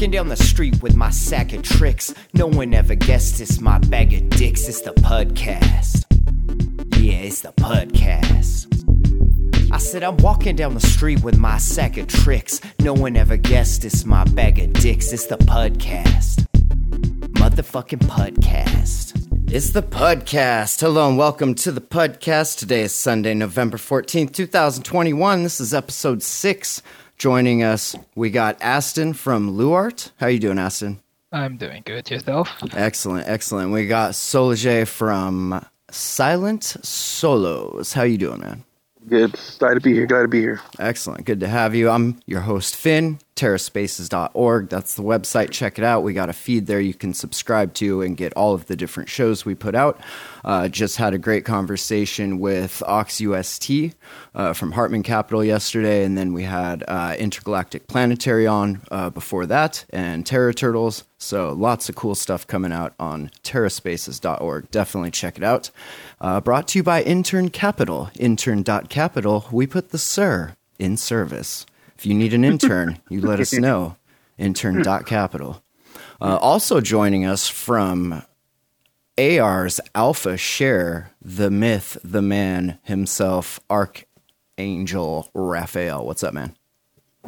walking down the street with my sack of tricks. No one ever guessed it's my bag of dicks. It's the podcast. Yeah, it's the podcast. I said I'm walking down the street with my sack of tricks. No one ever guessed it's my bag of dicks. It's the podcast. Motherfucking podcast. It's the podcast. Hello and welcome to the podcast. Today is Sunday, November 14th, 2021. This is episode 6. Joining us, we got Aston from Luart. How you doing, Aston? I'm doing good. Yourself? Excellent, excellent. We got Soloh Jee from Silent Solohs. How you doing, man? Good. Glad to be here. Glad to be here. Excellent. Good to have you. I'm your host, Finn, terraspaces.org. That's the website. Check it out. We got a feed there you can subscribe to and get all of the different shows we put out. Uh, just had a great conversation with OxUST uh, from Hartman Capital yesterday, and then we had uh, Intergalactic Planetary on uh, before that, and Terra Turtles. So lots of cool stuff coming out on terraspaces.org. Definitely check it out. Uh, brought to you by Intern Capital. Intern.capital. We put the sir in service. If you need an intern, you let us know. Intern.capital. Uh, also joining us from AR's Alpha Share, the myth, the man himself, Archangel Raphael. What's up, man?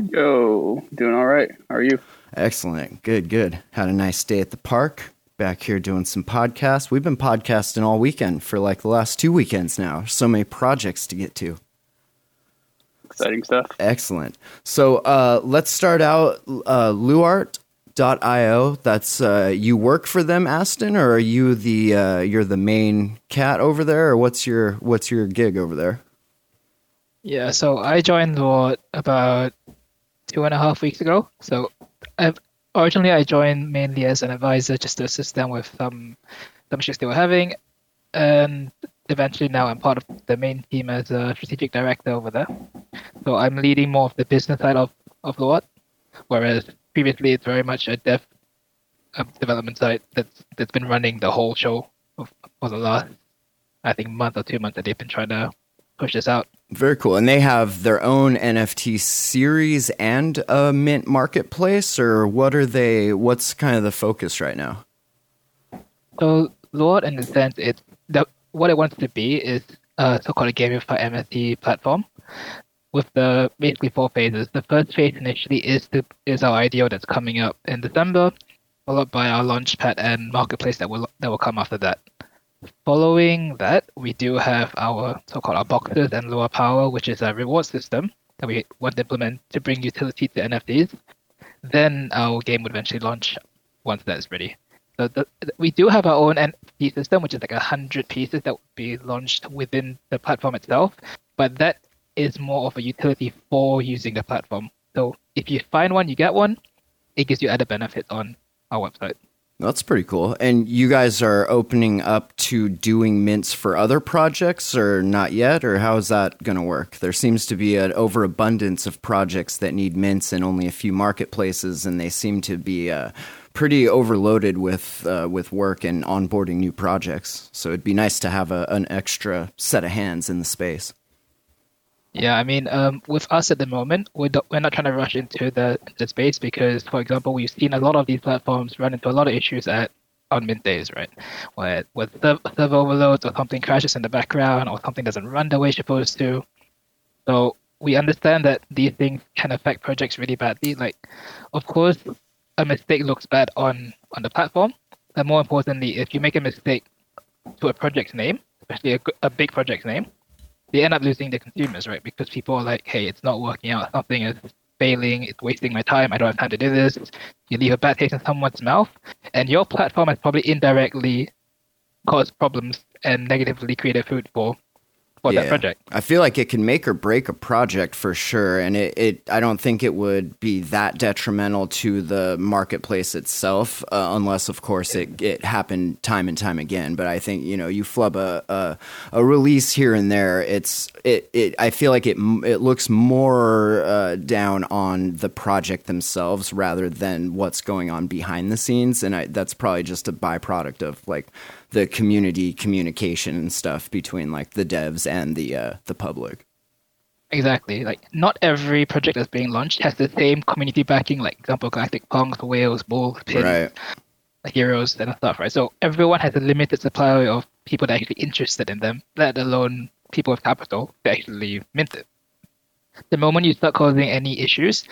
Yo, doing all right. How are you? Excellent. Good, good. Had a nice day at the park. Back here doing some podcasts. We've been podcasting all weekend for like the last two weekends now. So many projects to get to. Exciting stuff. Excellent. So uh, let's start out. Uh, Luart.io. That's uh, you work for them, Aston, or are you the uh, you're the main cat over there, or what's your what's your gig over there? Yeah, so I joined Luart about two and a half weeks ago. So I've, originally I joined mainly as an advisor just to assist them with some some issues they were having, and eventually now I'm part of the main team as a strategic director over there. So I'm leading more of the business side of of Luart, whereas previously it's very much a dev um, development side that's that's been running the whole show for, for the last I think month or two months that they've been trying to push this out. Very cool. And they have their own NFT series and a mint marketplace, or what are they? What's kind of the focus right now? So Luart, in the sense, it's the, what it wants to be is a so-called gamified NFT platform with the basically four phases. The first phase initially is the is our IDO that's coming up in December, followed by our launchpad and marketplace that will that will come after that. Following that, we do have our so-called our boxes and LUA Power, which is a reward system that we want to implement to bring utility to NFTs. Then our game would eventually launch once that is ready. So the, we do have our own NFT system, which is like a hundred pieces that would be launched within the platform itself. But that is more of a utility for using the platform. So if you find one, you get one. It gives you added benefits on our website. That's pretty cool. And you guys are opening up to doing mints for other projects or not yet? Or how is that going to work? There seems to be an overabundance of projects that need mints and only a few marketplaces, and they seem to be uh, pretty overloaded with, uh, with work and onboarding new projects. So it'd be nice to have a, an extra set of hands in the space. Yeah, I mean, um, with us at the moment, we're, do- we're not trying to rush into the, the space because, for example, we've seen a lot of these platforms run into a lot of issues at on mint days, right? Where with server, server overloads or something crashes in the background or something doesn't run the way it's supposed to. So we understand that these things can affect projects really badly. Like, of course, a mistake looks bad on on the platform, and more importantly, if you make a mistake to a project's name, especially a, a big project's name, they end up losing the consumers, right? Because people are like, hey, it's not working out. Something is failing. It's wasting my time. I don't have time to do this. You leave a bad taste in someone's mouth, and your platform has probably indirectly caused problems and negatively created FUD for for that project. I feel like it can make or break a project for sure, and it, it I don't think it would be that detrimental to the marketplace itself, uh, unless of course it it happened time and time again. But I think you know you flub a a, a release here and there, it's it, it I feel like it it looks more uh, down on the project themselves rather than what's going on behind the scenes, and I, that's probably just a byproduct of like the community communication and stuff between like the devs and the uh, the public. Exactly. Like not every project that's being launched has the same community backing. Like example, Galactic Punks, Whales, Bulls, Pins, Right. Heroes, and stuff. Right. So everyone has a limited supply of people that are actually interested in them. Let alone people with capital to actually mint it. The moment you start causing any issues,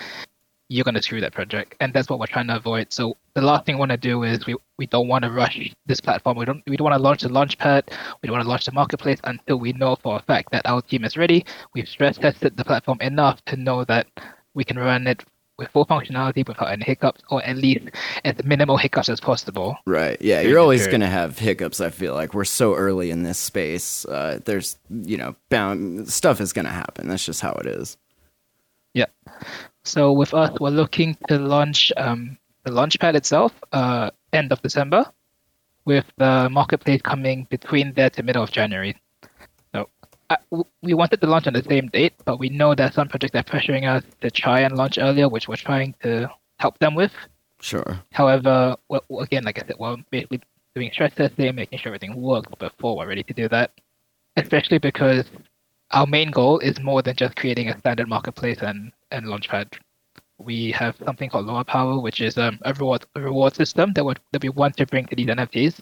you're going to screw that project, and that's what we're trying to avoid. So the last thing we want to do is we, we don't want to rush this platform. We don't we don't want to launch the launch pad. We don't want to launch the marketplace until we know for a fact that our team is ready. We've stress tested the platform enough to know that we can run it with full functionality without any hiccups, or at least as minimal hiccups as possible. Right. Yeah. You're always going to have hiccups. I feel like we're so early in this space. Uh, there's, you know, bound stuff is going to happen. That's just how it is. Yeah. So with us, we're looking to launch um, the launchpad itself uh, end of December, with the marketplace coming between there to middle of January. So uh, we wanted to launch on the same date, but we know that some projects are pressuring us to try and launch earlier, which we're trying to help them with. Sure. However, well, again, like I said, we're basically doing stress testing, making sure everything works before we're ready to do that. Especially because our main goal is more than just creating a standard marketplace and, and launchpad. We have something called LUA Power, which is um, a reward a reward system that, would, that we want to bring to these NFTs,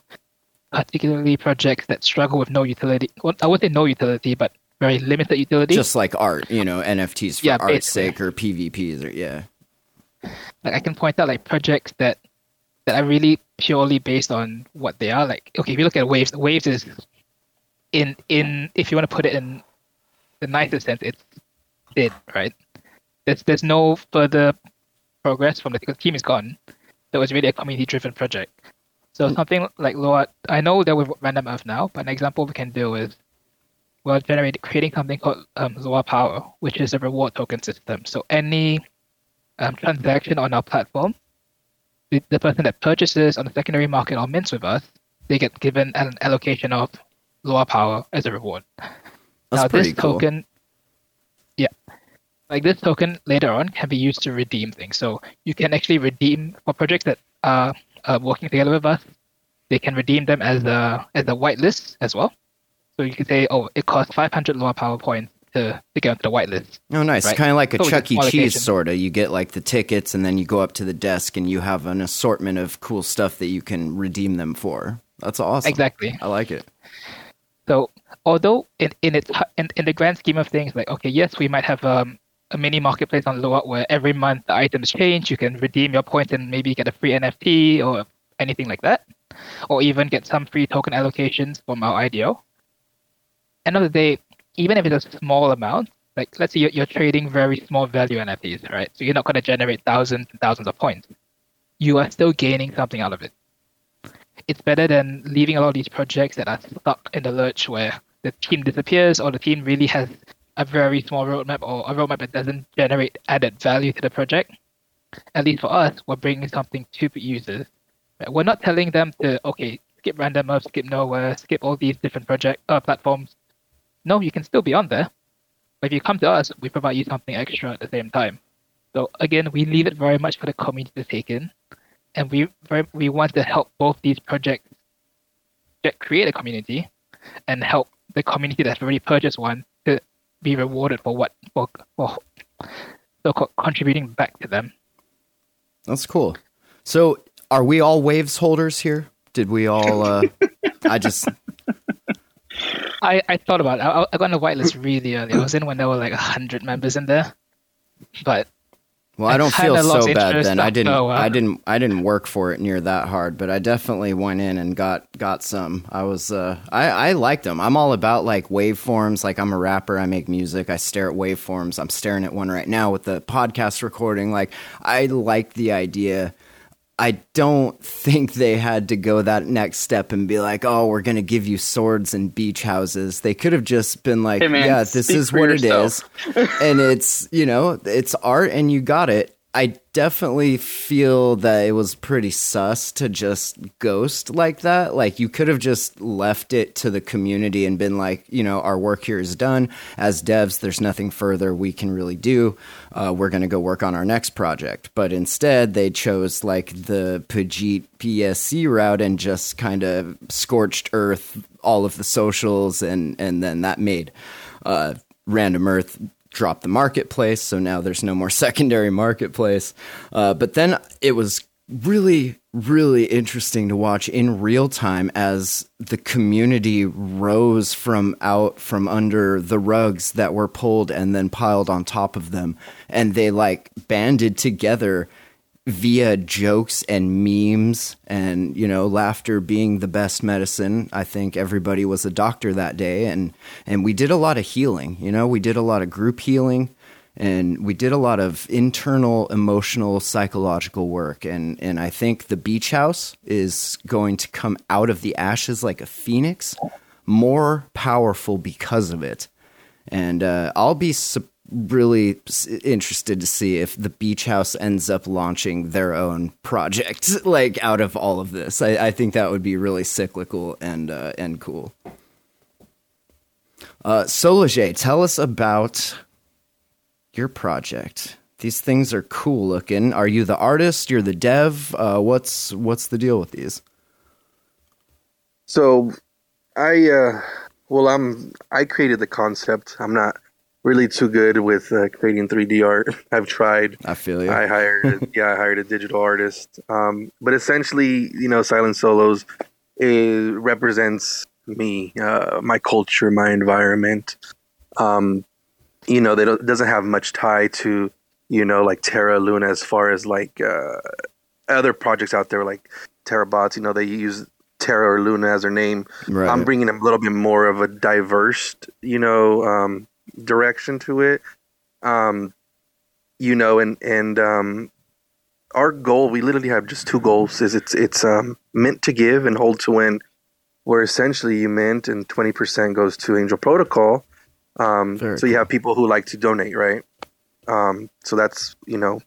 particularly projects that struggle with no utility. Well, I would say no utility, but very limited utility. Just like art, you know, NFTs for Yeah, art's sake or PFPs or, yeah. like I can point out like projects that that are really purely based on what they are. Like okay, if you look at Waves, Waves is in in if you want to put it in the nicest sense, it's dead, right? There's there's no further progress from the, the team is gone. That was really a community driven project. So something like Loa, I know that with Random Earth now, but an example we can do is we're generating creating something called um, LUA Power, which is a reward token system. So any um, transaction on our platform, the, the person that purchases on the secondary market or mints with us, they get given an allocation of LUA Power as a reward. That's now this cool. token, yeah, like this token later on can be used to redeem things. So you can actually redeem for projects that are uh, working together with us. They can redeem them as a as a whitelist as well. So you can say, oh, it costs 500 LUA Power points to, to get onto the whitelist. Oh, nice. Right. Kind of like a So Chuck E. Cheese, sort of. You get like the tickets, and then you go up to the desk, and you have an assortment of cool stuff that you can redeem them for. That's awesome. Exactly. I like it. So although in in its in, in the grand scheme of things, like okay, yes, we might have um, a mini marketplace on Loa where every month the items change. You can redeem your points and maybe get a free NFT or anything like that, or even get some free token allocations from our IDO. End of the day, even if it's a small amount, like let's say you're, you're trading very small value NFTs, right? So you're not going to generate thousands and thousands of points. You are still gaining something out of it it's better than leaving a lot of these projects that are stuck in the lurch where the team disappears or the team really has a very small roadmap or a roadmap that doesn't generate added value to the project. At least for us, we're bringing something to users. We're not telling them to okay, skip random up, skip nowhere, skip all these different project uh, platforms. No, you can still be on there. But if you come to us, we provide you something extra at the same time. So again, we leave it very much for the community to take in and we we want to help both these projects get, create a community and help the community that's already purchased one to be rewarded for what for, for so co- contributing back to them. That's cool. So, are we all waves holders here? Did we all? Uh, I just I, I thought about it. I, I got on the whitelist really early. I was in when there were like hundred members in there, but well, I I don't feel kinda so bad then. I didn't. while. I didn't. I didn't work for it near that hard, but I definitely went in and got got some. I was. Uh, I I liked them. I'm all about like waveforms. Like I'm a rapper. I make music. I stare at waveforms. I'm staring at one right now with the podcast recording. Like I like the idea. I don't think they had to go that next step and be like, "Oh, we're going to give you swords and beach houses." They could have just been like, Hey, man, "Yeah, this is what it yourself." is." and it's you know it's art and you got it i definitely feel that it was pretty sus to just ghost like that. Like you could have just left it to the community and been like you know our work here is done. As devs there's nothing further we can really do. Uh, we're going to go work on our next project. But instead they chose like the pajit BSC route and just kind of scorched earth all of the socials and and then that made uh, random earth dropped the marketplace, so now there's no more secondary marketplace. Uh, but then it was really, really interesting to watch in real time as the community rose from out from under the rugs that were pulled and then piled on top of them. And they like banded together via jokes and memes and you know laughter being the best medicine. I think everybody was a doctor that day and and we did a lot of healing you know? We did a lot of group healing and we did a lot of internal emotional psychological work and and i think the beach house is going to come out of the ashes like a phoenix more powerful because of it. And uh, i'll be surprised really interested to see if the beach house ends up launching their own project like out of all of this. I, I think that would be really cyclical and uh, and cool. Uh, tell us about your project. These things are cool looking. Are you the artist? You're the dev? Uh, what's what's the deal with these? So i uh well i'm i created the concept. I'm not really too good with uh, creating 3D art. I've tried. I feel you. I hired, yeah, I hired a digital artist. Um, but essentially, you know, Silent Solohs it represents me, uh, my culture, my environment. Um, you know, that doesn't have much tie to, you know, like Terra Luna as far as like uh, other projects out there, like TerraBots. You know, they use Terra or Luna as their name. Right. I'm bringing a little bit more of a diverse, you know, um, direction to it. Um, you know, and and um, our goal, we literally have just two goals: is it's it's um, mint to give and hold to win. Where essentially you mint and twenty percent goes to Angel Protocol. Um, so you have people who like to donate, right? Um, so that's you know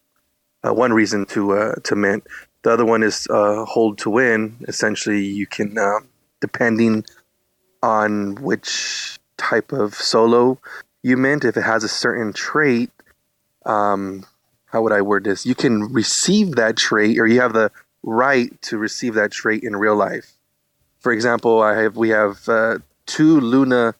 uh, one reason to uh, to mint. The other one is uh, hold to win. Essentially, you can uh, depending on which type of solo you meant if it has a certain trait, um, how would I word this? You can receive that trait, or you have the right to receive that trait in real life. For example, I have we have uh, two Luna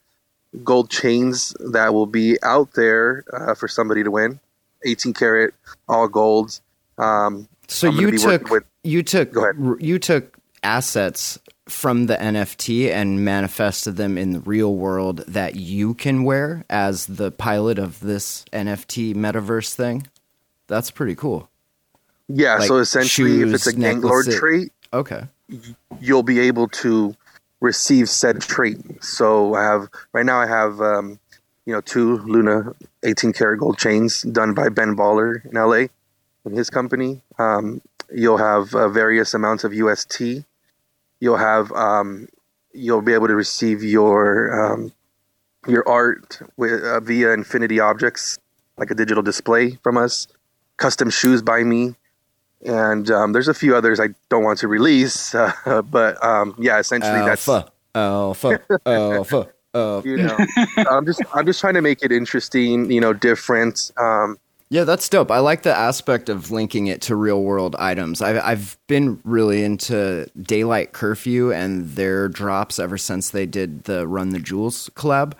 gold chains that will be out there uh, for somebody to win. 18 karat, all golds. Um, so you took with, you took you took assets from the NFT and manifested them in the real world that you can wear as the pilot of this NFT metaverse thing. That's pretty cool. Yeah, like so essentially, shoes, if it's a Ganglord trait, okay, you'll be able to receive said trait. So I have right now, I have um, you know two Luna 18 karat gold chains done by Ben Baller in LA in his company. Um, you'll have uh, various amounts of UST you'll have um, you'll be able to receive your um, your art with, uh, via Infinity Objects, like a digital display from us, custom shoes by me, and um, there's a few others I don't want to release, uh, but um, yeah, essentially alpha, that's alpha, alpha. Uh, you know, I'm just I'm just trying to make it interesting, you know, different. Um, yeah, that's dope. I like the aspect of linking it to real world items. I've, I've been really into Daylight Curfew and their drops ever since they did the Run the Jewels collab.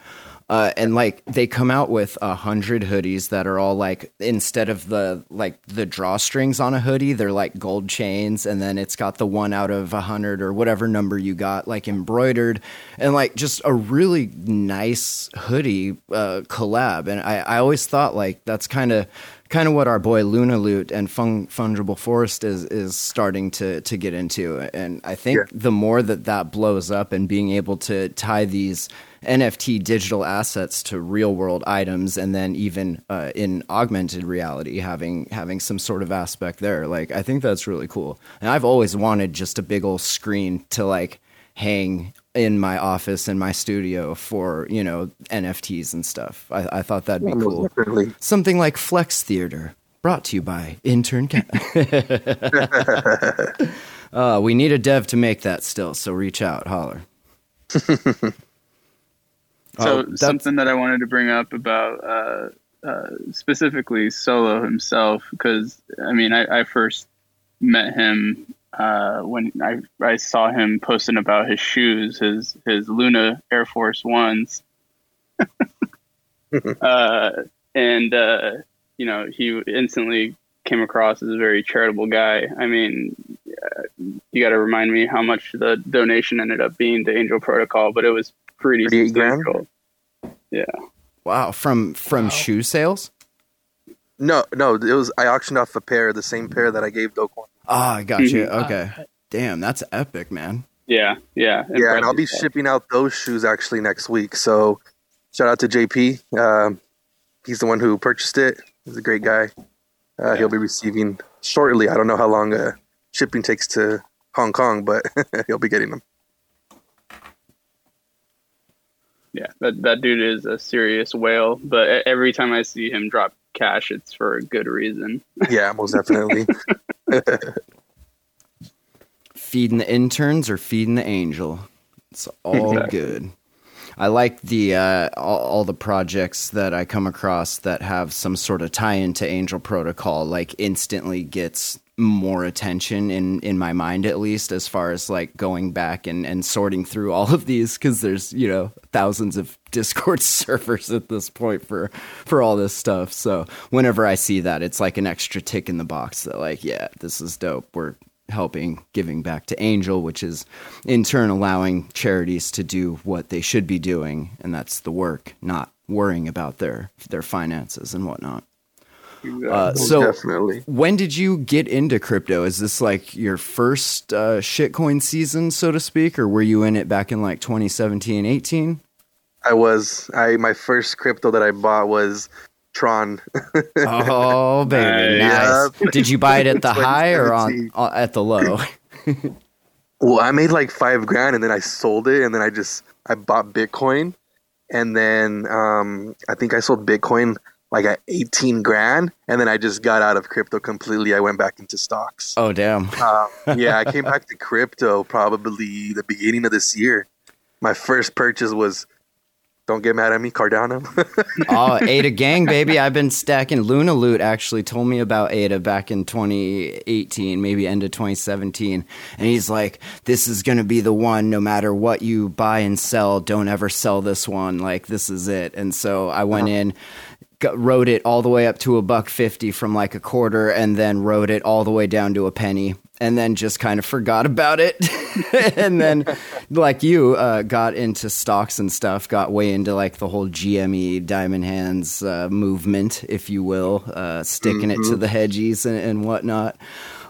Uh, and like they come out with a hundred hoodies that are all like instead of the like the drawstrings on a hoodie, they're like gold chains, and then it's got the one out of a hundred or whatever number you got like embroidered, and like just a really nice hoodie uh, collab. And I, I always thought like that's kind of kind of what our boy Luna Loot and Fung, Fungible Forest is is starting to to get into. And I think yeah. the more that that blows up and being able to tie these NFT digital assets to real world items, and then even uh, in augmented reality, having having some sort of aspect there. Like I think that's really cool. And I've always wanted just a big old screen to like hang in my office in my studio for you know NFTs and stuff. I, I thought that'd be yeah, cool. Definitely. Something like Flex Theater, brought to you by Intern. Cat. uh, we need a dev to make that still, so reach out, holler. So oh, something that I wanted to bring up about uh, uh, specifically Soloh himself, because I mean, I, I first met him uh, when I, I saw him posting about his shoes, his his Luna Air Force Ones. uh, and uh, you know he instantly came across as a very charitable guy. I mean, you got to remind me how much the donation ended up being to Angel Protocol, but it was pretty grand, Yeah. Wow, from from wow. shoe sales? No, no, it was I auctioned off a pair, the same pair that I gave Do Kwon. Ah, I got you. Mm-hmm. Okay. Damn, that's epic, man. Yeah, yeah. Yeah, and I'll be stuff. shipping out those shoes actually next week. So shout out to JP. Uh, he's the one who purchased it. He's a great guy. Uh, yeah. He'll be receiving shortly. I don't know how long uh, shipping takes to Hong Kong, but he'll be getting them. Yeah, that that dude is a serious whale. But every time I see him drop cash, it's for a good reason. Yeah, most definitely. feeding the interns or feeding the angel. It's all exactly. good. I like the uh, all, all, the projects that I come across that have some sort of tie into Angel Protocol. Like instantly gets more attention in in my mind, at least as far as like going back and and sorting through all of these because there's you know thousands of Discord servers at this point for for all this stuff. So whenever I see that, it's like an extra tick in the box that like yeah, this is dope. We're helping giving back to Angel, which is in turn allowing charities to do what they should be doing, and that's the work, not worrying about their their finances and whatnot. Uh, so definitely. when did you get into crypto? Is this like your first uh, shitcoin season, so to speak, or were you in it back in like 2017, 18? I was. I my first crypto that I bought was Tron. oh baby, nice. Yep. Did you buy it at the high or on uh, at the low? well, I made like five grand, and then I sold it, and then I just I bought Bitcoin, and then um, I think I sold Bitcoin like at 18 grand and then i just got out of crypto completely i went back into stocks oh damn uh, yeah i came back to crypto probably the beginning of this year my first purchase was don't get mad at me, Cardano. oh, Ada Gang, baby. I've been stacking. Luna Loot actually told me about Ada back in 2018, maybe end of 2017. And he's like, this is going to be the one no matter what you buy and sell. Don't ever sell this one. Like, this is it. And so I went uh-huh. in, rode it all the way up to a buck 50 from like a quarter, and then rode it all the way down to a penny and then just kind of forgot about it. and then, like you, uh, got into stocks and stuff, got way into like the whole GME Diamond Hands uh, movement, if you will, uh, sticking mm-hmm. it to mm-hmm. the hedgies and, and whatnot.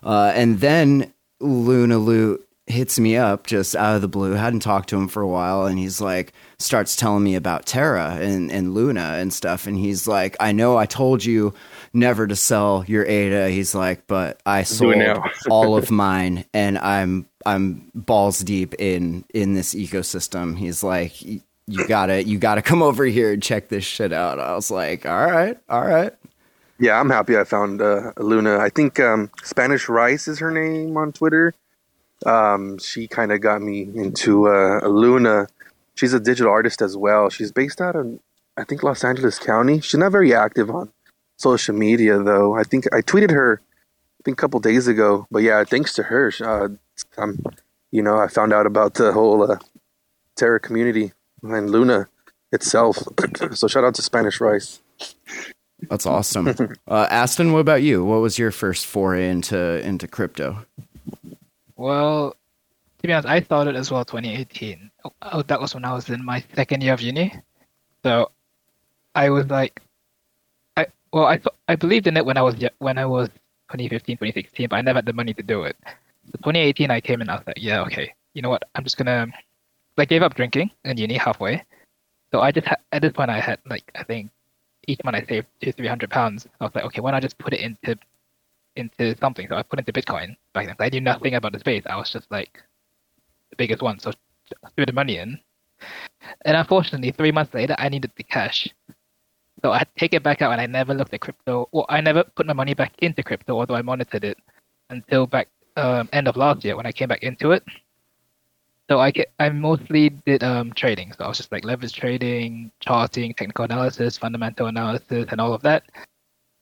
Uh, and then Luna Loot hits me up just out of the blue. Hadn't talked to him for a while, and he's like, starts telling me about Terra and, and Luna and stuff. And he's like, I know I told you never to sell your Ada. He's like, but I sold all of mine, and I'm I'm balls deep in in this ecosystem. He's like, you gotta you gotta come over here and check this shit out. I was like, all right, all right. Yeah, I'm happy I found uh, Luna. I think um, Spanish Rice is her name on Twitter. Um, she kind of got me into uh, Luna. She's a digital artist as well. She's based out of, I think, Los Angeles County. She's not very active on social media though. I think I tweeted her I think a couple days ago, but yeah, thanks to her, uh, I'm, you know, I found out about the whole uh, Terra community and Luna itself. so shout out to Spanish Rice. That's awesome. uh, Aston, what about you? What was your first foray into into crypto? Well, to be honest, I started as well 2018. Oh, that was when I was in my second year of uni. So I was like, I well, I I believed in it when I was when I was 2015, 2016, but I never had the money to do it. So 2018, I came and I was like, yeah, okay, you know what? I'm just gonna like gave up drinking in uni halfway. So I just at this point I had like I think each month I saved two three hundred pounds. I was like, okay, why not just put it into into something? So I put into Bitcoin back then. I knew nothing about the space. I was just like the biggest one, so threw the money in. And unfortunately, three months later, I needed the cash. So I take it back out and I never looked at crypto, or I never put my money back into crypto, although I monitored it until back um, end of last year when I came back into it. So I get, I mostly did um, trading. So I was just like leverage trading, charting, technical analysis, fundamental analysis, and all of that.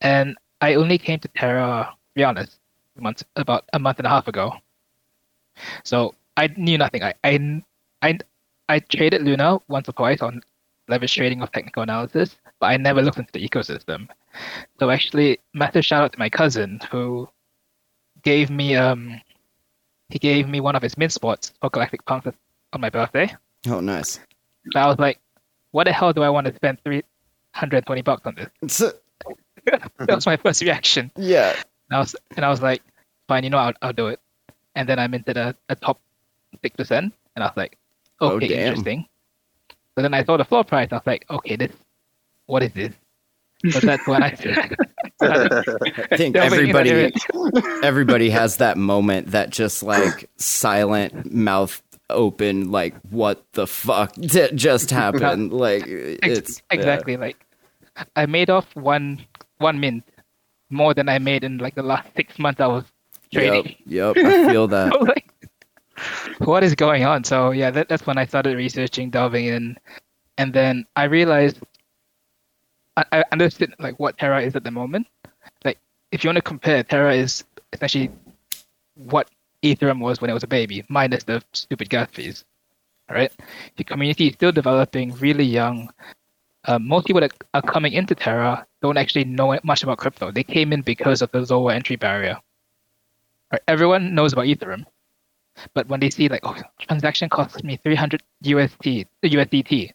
And I only came to Terra, to be honest, months about a month and a half ago. So I knew nothing. I I I, I traded Luna once or twice on leverage trading or technical analysis, but I never looked into the ecosystem. So actually, massive shout out to my cousin who gave me um he gave me one of his mint spots for Galactic Punks on my birthday. Oh, nice. But I was like, what the hell do I want to spend three hundred and twenty bucks on this? that was my first reaction. Yeah. And I was and I was like, fine, you know, I'll, I'll do it. And then I minted a, a top six percent, and I was like, Oh, okay, damn. interesting. But then I saw the floor price. I was like, okay, this, what is this? But that's when I. I think everybody everybody has that moment that just like silent mouth open like what the fuck did just happened like it's exactly like I made off one one mint more than I made in like the last six months I was trading. yep, yep i feel that I was like, what is going on? So yeah, that, that's when I started researching, delving in, and then I realized I, I understood like what Terra is at the moment. Like if you want to compare, Terra is essentially what Ethereum was when it was a baby, minus the stupid gas fees. Right? The community is still developing, really young. Um, most people that are coming into Terra don't actually know much about crypto. They came in because of the lower entry barrier. Right? Everyone knows about Ethereum, but when they see like, oh, transaction costs me 300 USD, USDT,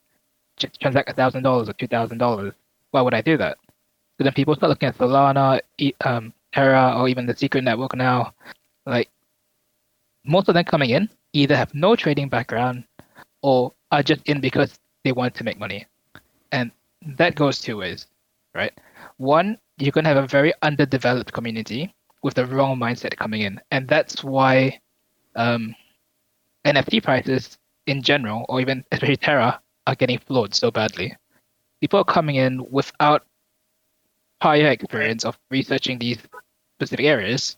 transact thousand dollars or two thousand dollars, why would I do that? So then people start looking at Solana, um, Terra, or even the Secret Network now. Like most of them coming in either have no trading background or are just in because they want to make money, and that goes two ways, right? One, you're gonna have a very underdeveloped community with the wrong mindset coming in, and that's why um, NFT prices in general, or even especially Terra, are getting flawed so badly. People are coming in without prior experience of researching these specific areas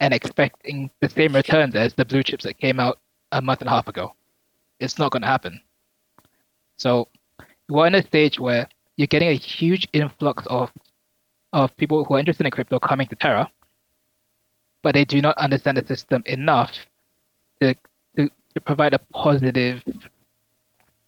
and expecting the same returns as the blue chips that came out a month and a half ago. It's not going to happen. So we're in a stage where you're getting a huge influx of of people who are interested in crypto coming to Terra, but they do not understand the system enough to to, to provide a positive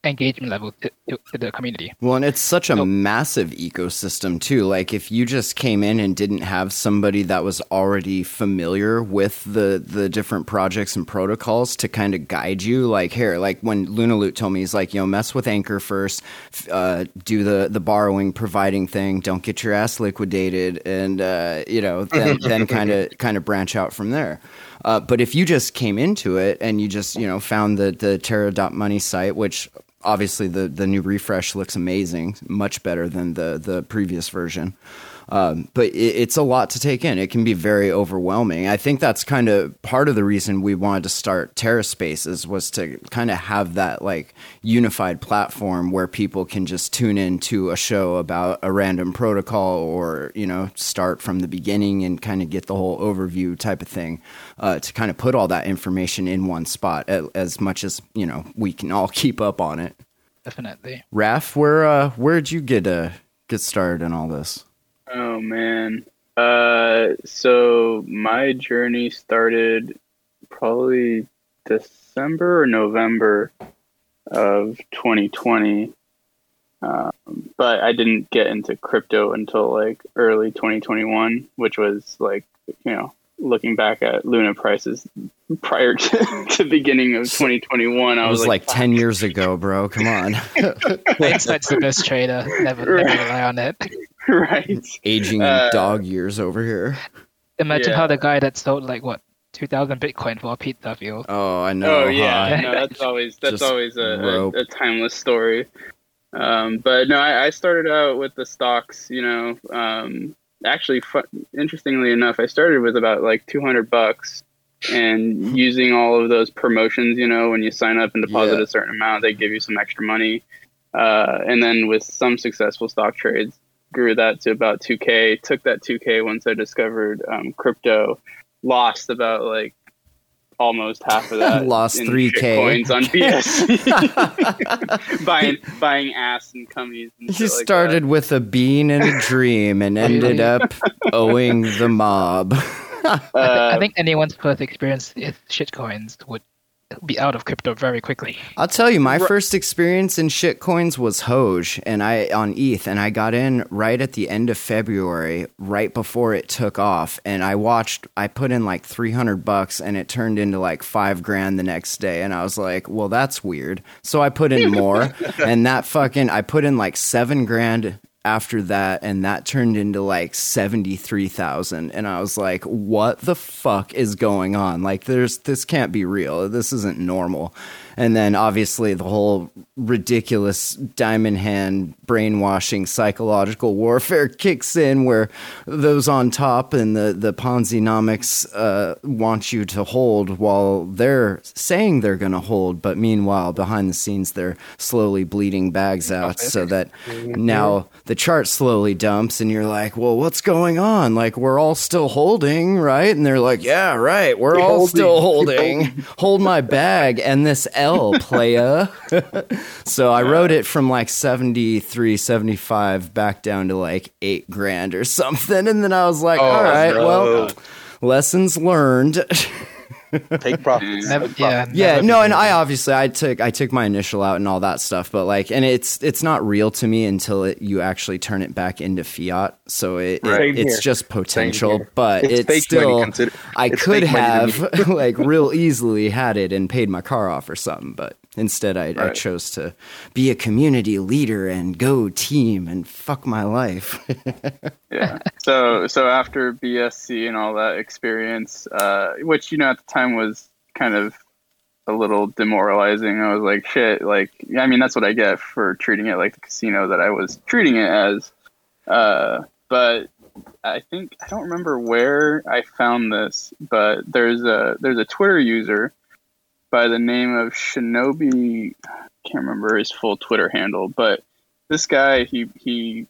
engagement level to, to, to the community. Well, and it's such a So- massive ecosystem too. Like if you just came in and didn't have somebody that was already familiar with the the different projects and protocols to kind of guide you, like here, like when Lunaloot told me, he's like, you know, mess with Anchor first, uh, do the the borrowing providing thing, don't get your ass liquidated, and uh, you know, then then kind of kind of branch out from there. Uh, but if you just came into it and you just you know found the the Terra.money site, which obviously the the new refresh looks amazing, much better than the the previous version. Um, but it, it's a lot to take in. It can be very overwhelming. I think that's kind of part of the reason we wanted to start Terra Spaces was to kind of have that like unified platform where people can just tune in to a show about a random protocol or you know start from the beginning and kind of get the whole overview type of thing uh, to kind of put all that information in one spot as much as you know we can all keep up on it. Definitely. Raf, where uh, where'd you get uh, get started in all this? Oh man. Uh, so my journey started probably December or November of 2020. Um, but I didn't get into crypto until like early 2021, which was like, you know, looking back at Luna prices prior to, to beginning of 2021, I It was, was like, 10 years ago, bro. Come on. Hindsight's the best trader. Never, never rely on it. right. Aging Uh, dog years over here. Imagine Yeah. how the guy that sold like what two thousand Bitcoin for a pizza feels. Oh, I know. Oh yeah, huh? no, that's always that's Just always a, a, a timeless story. Um, but no, I, I started out with the stocks. You know, um, actually, interestingly enough, I started with about like two hundred bucks, and using all of those promotions. You know, when you sign up and deposit Yeah. a certain amount, they give you some extra money. Uh, and then with some successful stock trades, grew that to about two k. Took that two k once I discovered um, crypto. Lost about like almost half of that. Lost 3K. coins on BSC. buying buying ass and cummies. And You shit like started with a bean and a dream and ended up owing the mob. that. I Uh, think anyone's first experience with shitcoins would be out of crypto very quickly. I'll tell you, my first experience in shitcoins was HOGE, and I on ETH, and I got in right at the end of February, right before it took off, and I watched. I put in like three hundred bucks, and it turned into like five grand the next day, and I was like, well, that's weird. So I put in more, and that fucking I put in like seven grand after that and that turned into like 73,000 and I was like what the fuck is going on? Like there's this can't be real. This isn't normal and then obviously the whole ridiculous diamond hand brainwashing psychological warfare kicks in where those on top and the, the Ponzi-nomics uh, want you to hold while they're saying they're going to hold. But meanwhile, behind the scenes, they're slowly bleeding bags out so that now the chart slowly dumps and you're like, well, what's going on? Like, we're all still holding, right? And they're like, yeah, right. We're all still holding. Hold my bag. And this L playa. so I wrote it from like 73, 75 back down to like eight grand or something. And then I was like, oh, all right, no. well, lessons learned. Take profits. Never, yeah, yeah. No, and I obviously I took I took my initial out and all that stuff, but like, and it's it's not real to me until it, you actually turn it back into fiat. So it, right. it it's just potential, but it's, it's still I it's could have like real easily had it and paid my car off or something, but Instead, I, right. I, chose to be a community leader and go team and fuck my life. yeah. So so after BSC and all that experience, uh, which you know at the time was kind of a little demoralizing. I was like, shit. Like, I mean, that's what I get for treating it like the casino that I was treating it as. Uh, but I think I don't remember where I found this, but there's a there's a Twitter user by the name of Shinobi. I can't remember his full Twitter handle, but this guy he he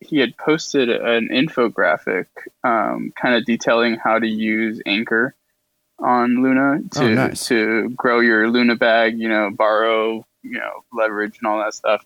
he had posted an infographic, um, kind of detailing how to use Anchor on Luna to oh, nice. to grow your Luna bag. You know, borrow, you know, leverage and all that stuff.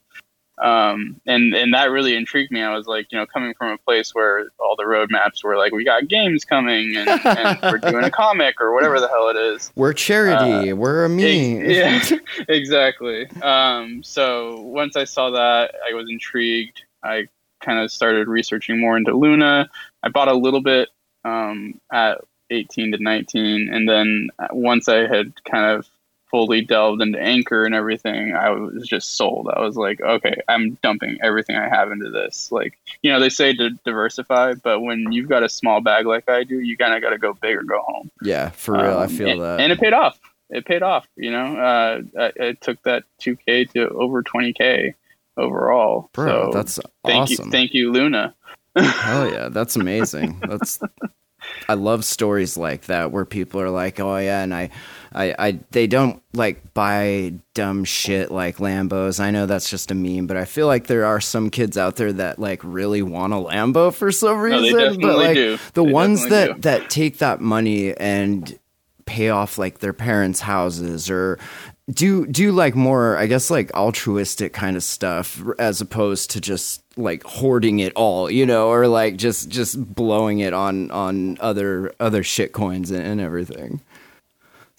Um, and and that really intrigued me. I was like, you know, coming from a place where all the roadmaps were like, we got games coming, and, and we're doing a comic or whatever the hell it is. We're charity. Uh, we're a meme. yeah, exactly. Um, so once I saw that, I was intrigued. I kind of started researching more into Luna. I bought a little bit um, at 18 to 19, and then once I had kind of fully delved into Anchor and everything, I was just sold. I was like, okay, I'm dumping everything I have into this. Like, you know, they say to diversify, but when you've got a small bag like I do, you kind of got to go big or go home. Yeah, for real. Um, I feel and, that. And it paid off. It paid off. You know, uh, I, I, took that 2K to over 20K overall. Bro, so that's thank awesome. You, thank you, Luna. Hell yeah, that's amazing. That's I love stories like that where people are like, "Oh yeah," and I, I, I, they don't like buy dumb shit like Lambos. I know that's just a meme, but I feel like there are some kids out there that like really want a Lambo for some reason. No, but like do. the they ones that do. that take that money and pay off like their parents' houses or do do like more i guess like altruistic kind of stuff as opposed to just like hoarding it all you know or like just just blowing it on on other other shit coins and, and everything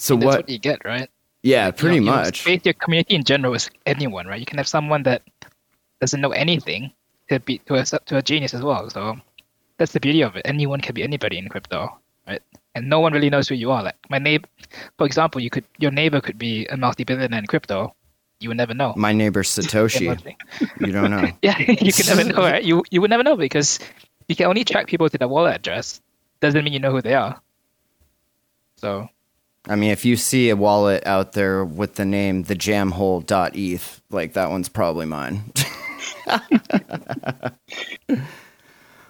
so what, what, you get right yeah like, pretty you know, much know, your community in general is anyone right you can have someone that doesn't know anything to be to a, to a genius as well so that's the beauty of it anyone can be anybody in crypto right and no one really knows who you are. Like my neighbor, for example, you could your neighbor could be a multi-billionaire in crypto. You would never know. My neighbor Satoshi. you don't know. yeah, you can never know. Right? You you would never know because you can only track people to their wallet address. Doesn't mean you know who they are. So. I mean, if you see a wallet out there with the name the jamhole.eth, like that one's probably mine.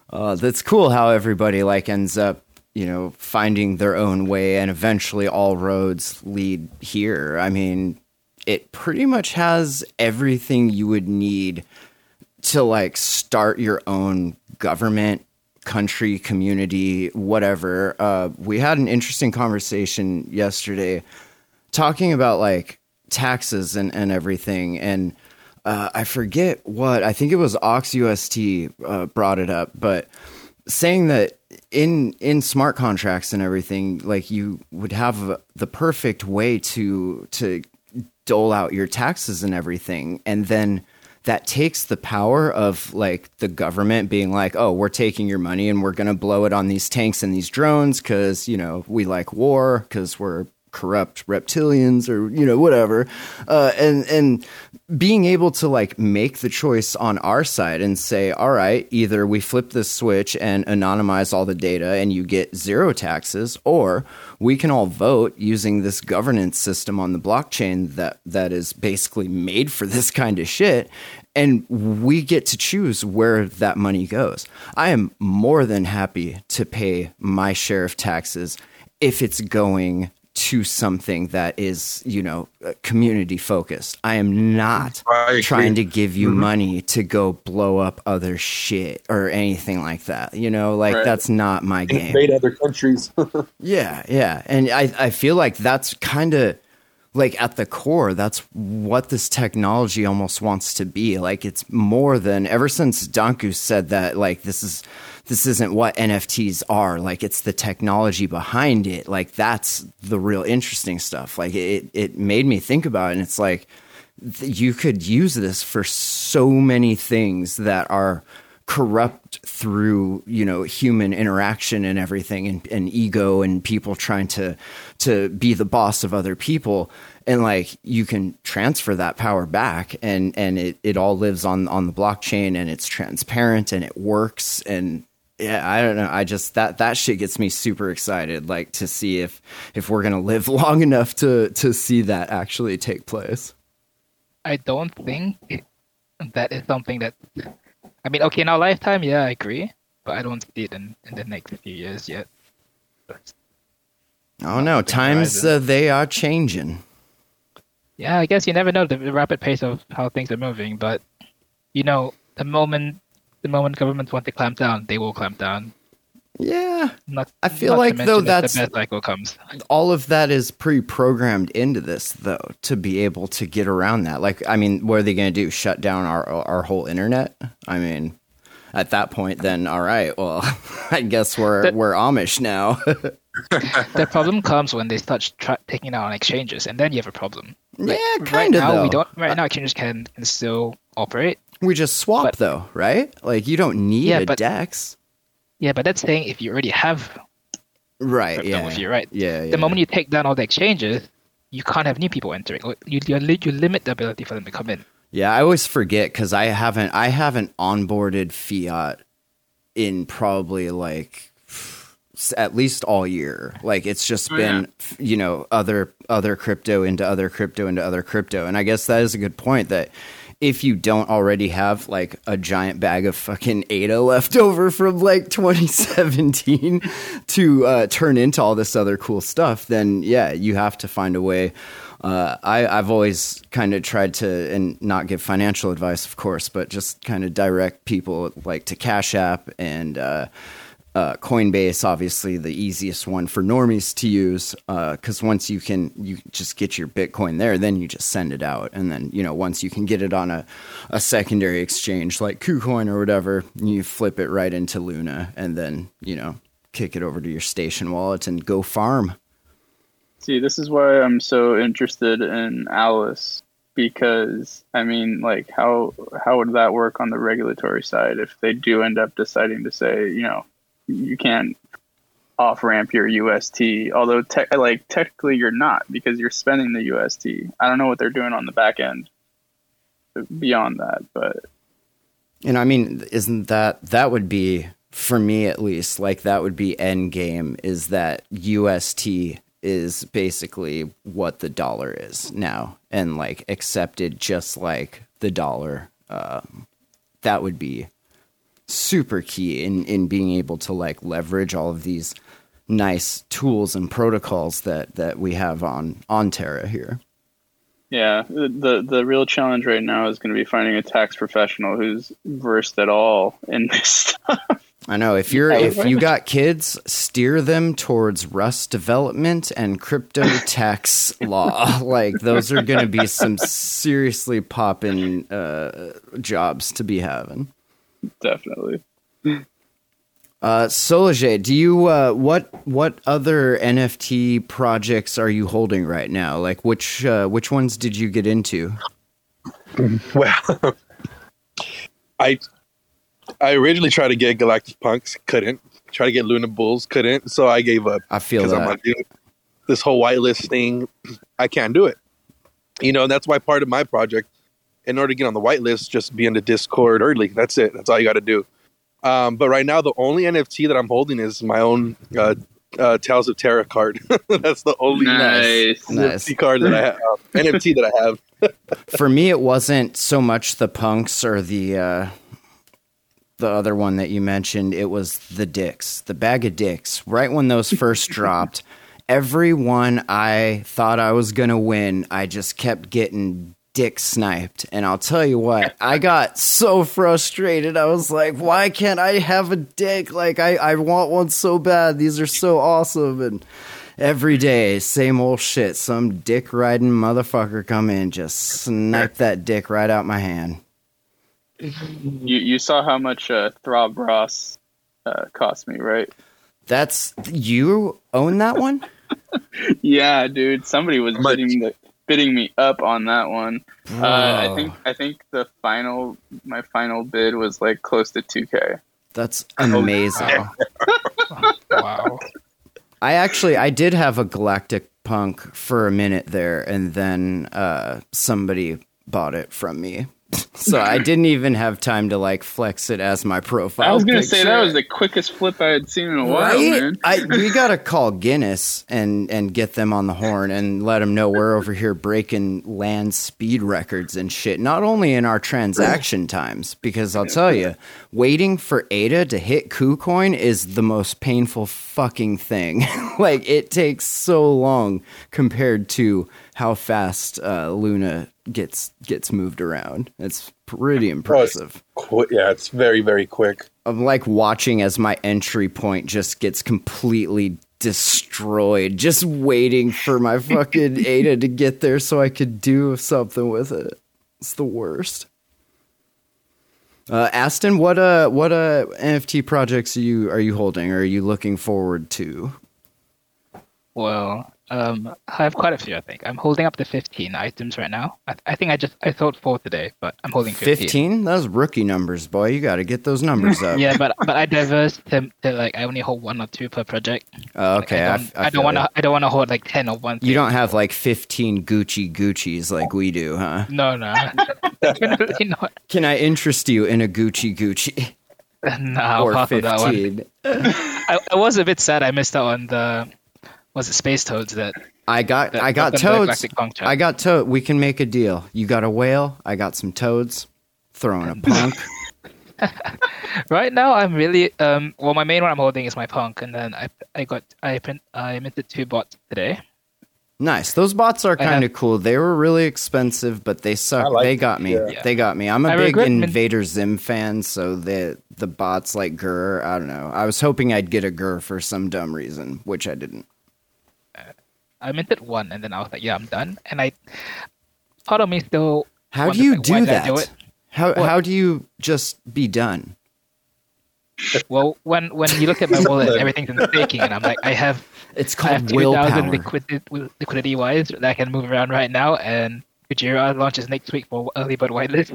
uh, that's cool how everybody like ends up you know, finding their own way and eventually all roads lead here. I mean, it pretty much has everything you would need to like start your own government, country, community, whatever. Uh, we had an interesting conversation yesterday talking about like taxes and, and everything. And uh, I forget what, I think it was Ox UST uh, brought it up, but saying that in in smart contracts and everything, like you would have the perfect way to to dole out your taxes and everything, and then that takes the power of like the government being like, oh, we're taking your money and we're going to blow it on these tanks and these drones because, you know, we like war because we're corrupt reptilians or you know whatever uh, and and being able to like make the choice on our side and say all right either we flip this switch and anonymize all the data and you get zero taxes or we can all vote using this governance system on the blockchain that that is basically made for this kind of shit and we get to choose where that money goes. I am more than happy to pay my share of taxes if it's going to something that is, you know, uh, community focused. I am not I trying to give you mm-hmm. money to go blow up other shit or anything like that. You know, like right. that's not my game. Invade other countries. yeah, yeah. And I, I feel like that's kind of like at the core, that's what this technology almost wants to be. Like it's more than ever since Danku said that, like this is this isn't what NFTs are. Like it's the technology behind it. Like that's the real interesting stuff. Like it, it made me think about it. And it's like you could use this for so many things that are corrupt through you know human interaction and everything and, and ego and people trying to to be the boss of other people and like you can transfer that power back and and it, it all lives on on the blockchain and it's transparent and it works and yeah, I don't know. I just that that shit gets me super excited, like to see if if we're gonna live long enough to to see that actually take place. I don't think that is something that. I mean, okay, in our lifetime, yeah, I agree, but I don't see it in, in the next few years yet. oh no, times uh, they are changing. Yeah, I guess you never know the rapid pace of how things are moving, but you know, the moment the moment governments want to clamp down, they will clamp down. Yeah, not, I feel like though that's the cycle comes. All of that is pre-programmed into this though to be able to get around that. Like, I mean, what are they going to do? Shut down our our whole internet? I mean, at that point, then all right. Well, I guess we're the, we're Amish now. the problem comes when they start tra- taking out on exchanges, and then you have a problem. Like, yeah, kind of. Right now, we don't. Right now, exchanges can, can still operate, we just swap but, though, right? Like you don't need yeah, a but, DEX. Yeah, but that's saying if you already have right, crypto yeah, with you, right? Yeah, yeah. The moment you take down all the exchanges, you can't have new people entering. You you, you limit the ability for them to come in. Yeah, I always forget because I haven't I haven't onboarded fiat in probably like at least all year. Like it's just oh, been yeah. you know other other crypto into other crypto into other crypto, and I guess that is a good point that if you don't already have like a giant bag of fucking ADA left over from like 2017 to uh, turn into all this other cool stuff, then yeah, you have to find a way. Uh, I, I've always kind of tried to, and not give financial advice, of course, but just kind of direct people like to Cash App and uh, uh, Coinbase, obviously the easiest one for normies to use, because uh, once you can, you just get your Bitcoin there, then you just send it out, and then you know once you can get it on a, a secondary exchange like KuCoin or whatever, you flip it right into Luna, and then you know kick it over to your station wallet and go farm. See, this is why I'm so interested in Alice because I mean, like, how how would that work on the regulatory side if they do end up deciding to say, you know, you can't off ramp your UST. Although, te- like technically, you're not because you're spending the UST. I don't know what they're doing on the back end beyond that, but and I mean, isn't that that would be for me at least like that would be end game is that UST is basically what the dollar is now and like accepted just like the dollar. Uh, that would be super key in in being able to like leverage all of these nice tools and protocols that that we have on on Terra here. Yeah, the the real challenge right now is going to be finding a tax professional who's versed at all in this stuff. I know if you're if you got kids, steer them towards Rust development and crypto tax law. Like those are going to be some seriously popping uh, jobs to be having definitely. Uh, Soloh Jee, do you uh, what what other NFT projects are you holding right now? Like which uh, which ones did you get into? Well, I I originally tried to get Galactic Punks, couldn't. Try to get Luna Bulls, couldn't. So I gave up. I feel that. I'm like, dude, this whole whitelist thing, I can't do it. You know, and that's why part of my project, in order to get on the whitelist, just be in the Discord early. That's it. That's all you got to do. Um, but right now, the only NFT that I'm holding is my own uh, uh, Tales of Terra card. that's the only Nice. Nice. NFT card that I have, NFT that I have. For me, it wasn't so much the punks or the uh, the other one that you mentioned. It was the dicks, the bag of dicks. Right when those first dropped, every one I thought I was gonna win, I just kept getting dick sniped. And I'll tell you what, I got so frustrated. I was like, why can't I have a dick? Like I, I want one so bad. These are so awesome and. Every day, same old shit. Some dick riding motherfucker come in, just snipe that dick right out my hand. You you saw how much uh, Throb Ross uh, cost me, right? That's you own that one? Yeah, dude. Somebody was bidding the, bidding me up on that one. Uh, I think I think the final my final bid was like close to two k. that's amazing. Wow. wow. I actually I did have a Galactic Punk for a minute there, and then uh, somebody bought it from me. so I didn't even have time to like flex it as my profile. I was gonna say that was the quickest flip I had seen in a while, Right? man. I, we gotta call Guinness and and get them on the horn and let them know we're over here breaking land speed records and shit. Not only in our transaction times, because I'll tell you, waiting for ADA to hit KuCoin is the most painful fucking thing. like it takes so long compared to how fast uh, Luna gets gets moved around. It's pretty impressive. Qu- Yeah, it's very, very quick. I'm like watching as my entry point just gets completely destroyed, just waiting for my fucking Ada to get there so I could do something with it. It's the worst. Uh, Aston, what uh, what uh, NFT projects are you are you holding? Or are you looking forward to? Well, um, I have quite a few. I think I'm holding up to 15 items right now. I, I think I just I thought four today, but I'm holding 15. Fifteen? Those rookie numbers, boy. You got to get those numbers up. Yeah, but but I diverse to, to like I only hold one or two per project. Oh, okay. I I, don't, I I, feel don't want to. I don't want to hold like 10 or one. You don't have like fifteen Gucci Gucci's like we do, huh? No, no, definitely not. Can I interest you in a Gucci Gucci? No, or pass on that one. 15. I, I was a bit sad. I missed out on the was it Space Toads that I got that I got got them the toads. Punk Chat. I got toad. We can make a deal. You got a whale. I got some toads. Throwing a punk. Right now, I'm really um. Well, my main one I'm holding is my punk, and then I I got I print I minted two bots today. nice. Those bots are kind of cool. They were really expensive, but they suck. Like they them, got me. yeah. They got me. I'm a I big regret min- Invader Zim fan, so the the bots like GIR. I don't know. I was hoping I'd get a GIR for some dumb reason, which I didn't. I minted one, and then I was like, yeah, I'm done. And I part of me still. How do you like, do that? do it? How What? how do you just be done? Well, when when you look at my wallet, everything's in staking, and I'm like, I have It's I have called two thousand willpower. liquidity liquidity wise that I can move around right now, and Kujira launches next week for early bird whitelist.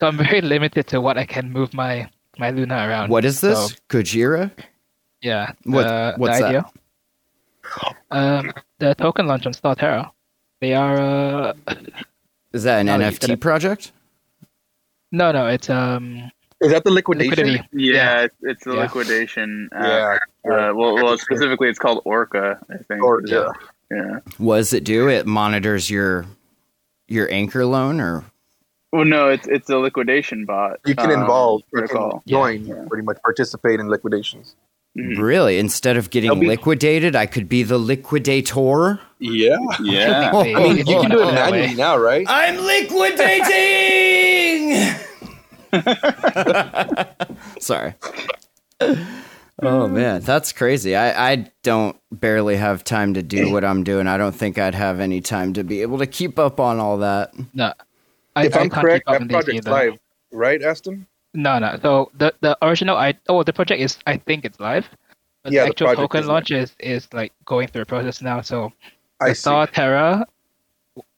So I'm very limited to what I can move my my Luna around. What is this? So, Gojira? yeah. What- the, what's the that? Idea. Um, the token launch on Starterra. They are uh, Is that an Now that you NFT project? no, no. It's um Is that the liquidation? liquidity. Yeah, it's, it's a Yeah. liquidation. Uh, Yeah. Uh, well, well, specifically, it's called Orca. I think. Or, yeah. Yeah. What does it do? It monitors your your anchor loan or Well, no, it's it's a liquidation bot. You can um, involve, you can join, Yeah. pretty much participate in liquidations. Mhm. really instead of getting be- liquidated, I could be the liquidator. Yeah. Yeah. Oh, They- you can do You can do it that way. manually now, right? I'm liquidating. Sorry. Oh man, that's crazy. I, I don't barely have time to do what I'm doing. I don't think I'd have any time to be able to keep up on all that. No. I, if I I'm can't correct, that project's live, right, Aston? No, no. So the the original, I oh the project is I think it's live, but Yeah, the the actual project token is launch is is like going through a process now. So I the see. Star Terra,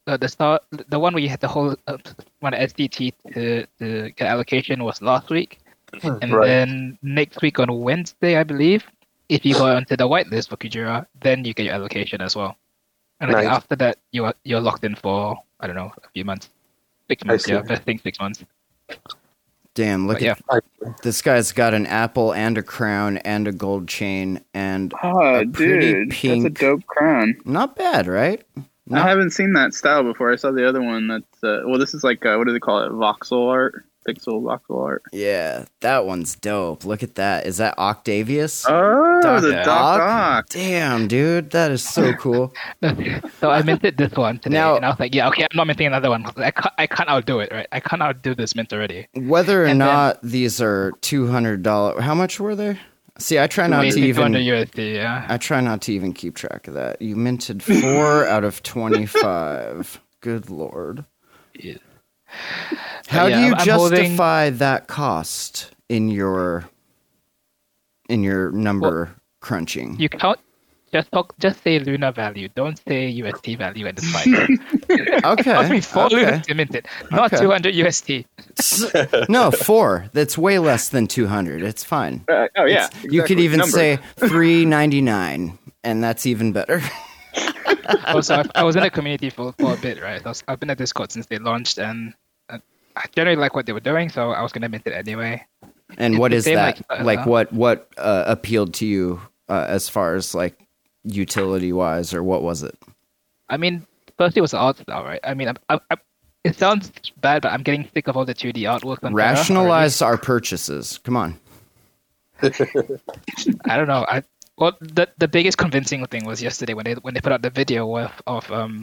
uh, the Star, the one we had the whole uh, one SDT to to get allocation was last week, and Right. then next week on Wednesday, I believe, if you go onto the whitelist for Kujira, then you get your allocation as well. And I think Nice. after that, you are you're locked in for I don't know a few months, six months. see. Yeah, I think six months. Damn, look But yeah, at this guy's got an apple and a crown and a gold chain and Oh, A pretty dude, that's a dope crown. not bad, right? No. I haven't seen that style before. I saw the other one. That's uh, well, this is like uh, what do they call it? Voxel art, pixel voxel art. Yeah, that one's dope. Look at that. Is that Octavius? Oh, Doc the Ock? Doc Ock. Damn, dude, that is so cool. so I minted this one today, Now- and I was like, yeah, okay, I'm not minting another one. I can't, I can't outdo it, right? I can't outdo this mint already. Whether or And then- not these are two hundred dollars, how much were they? See, I try not to even. USD, yeah. I try not to even keep track of that. You minted four out of twenty-five. Good lord. Yeah. How yeah, do you I'm- I'm holding- justify that cost in your in your number crunching? You can't just talk. Just say Luna value. Don't say USD value at the spike. okay. Cost me four okay. Luna to mint it, not Okay. 200 USD. no, four. That's way less than two hundred. It's fine. Uh, oh yeah, It's- you could even Number. say three ninety nine, and that's even better. Also, I, I was in the community for, for a bit, right? I was, I've been at Discord since they launched, and uh, I generally like what they were doing, so I was gonna mint it anyway. And It's what is that? like, uh, Like what what uh, appealed to you uh, as far as like utility wise, or what was it? I mean, firstly, it was the art style, right? I mean, I, I, I, it sounds bad, but I'm getting sick of all the 2D artwork. On. Rationalize our purchases. Come on. I don't know. I well, the the biggest convincing thing was yesterday when they when they put out the video of of um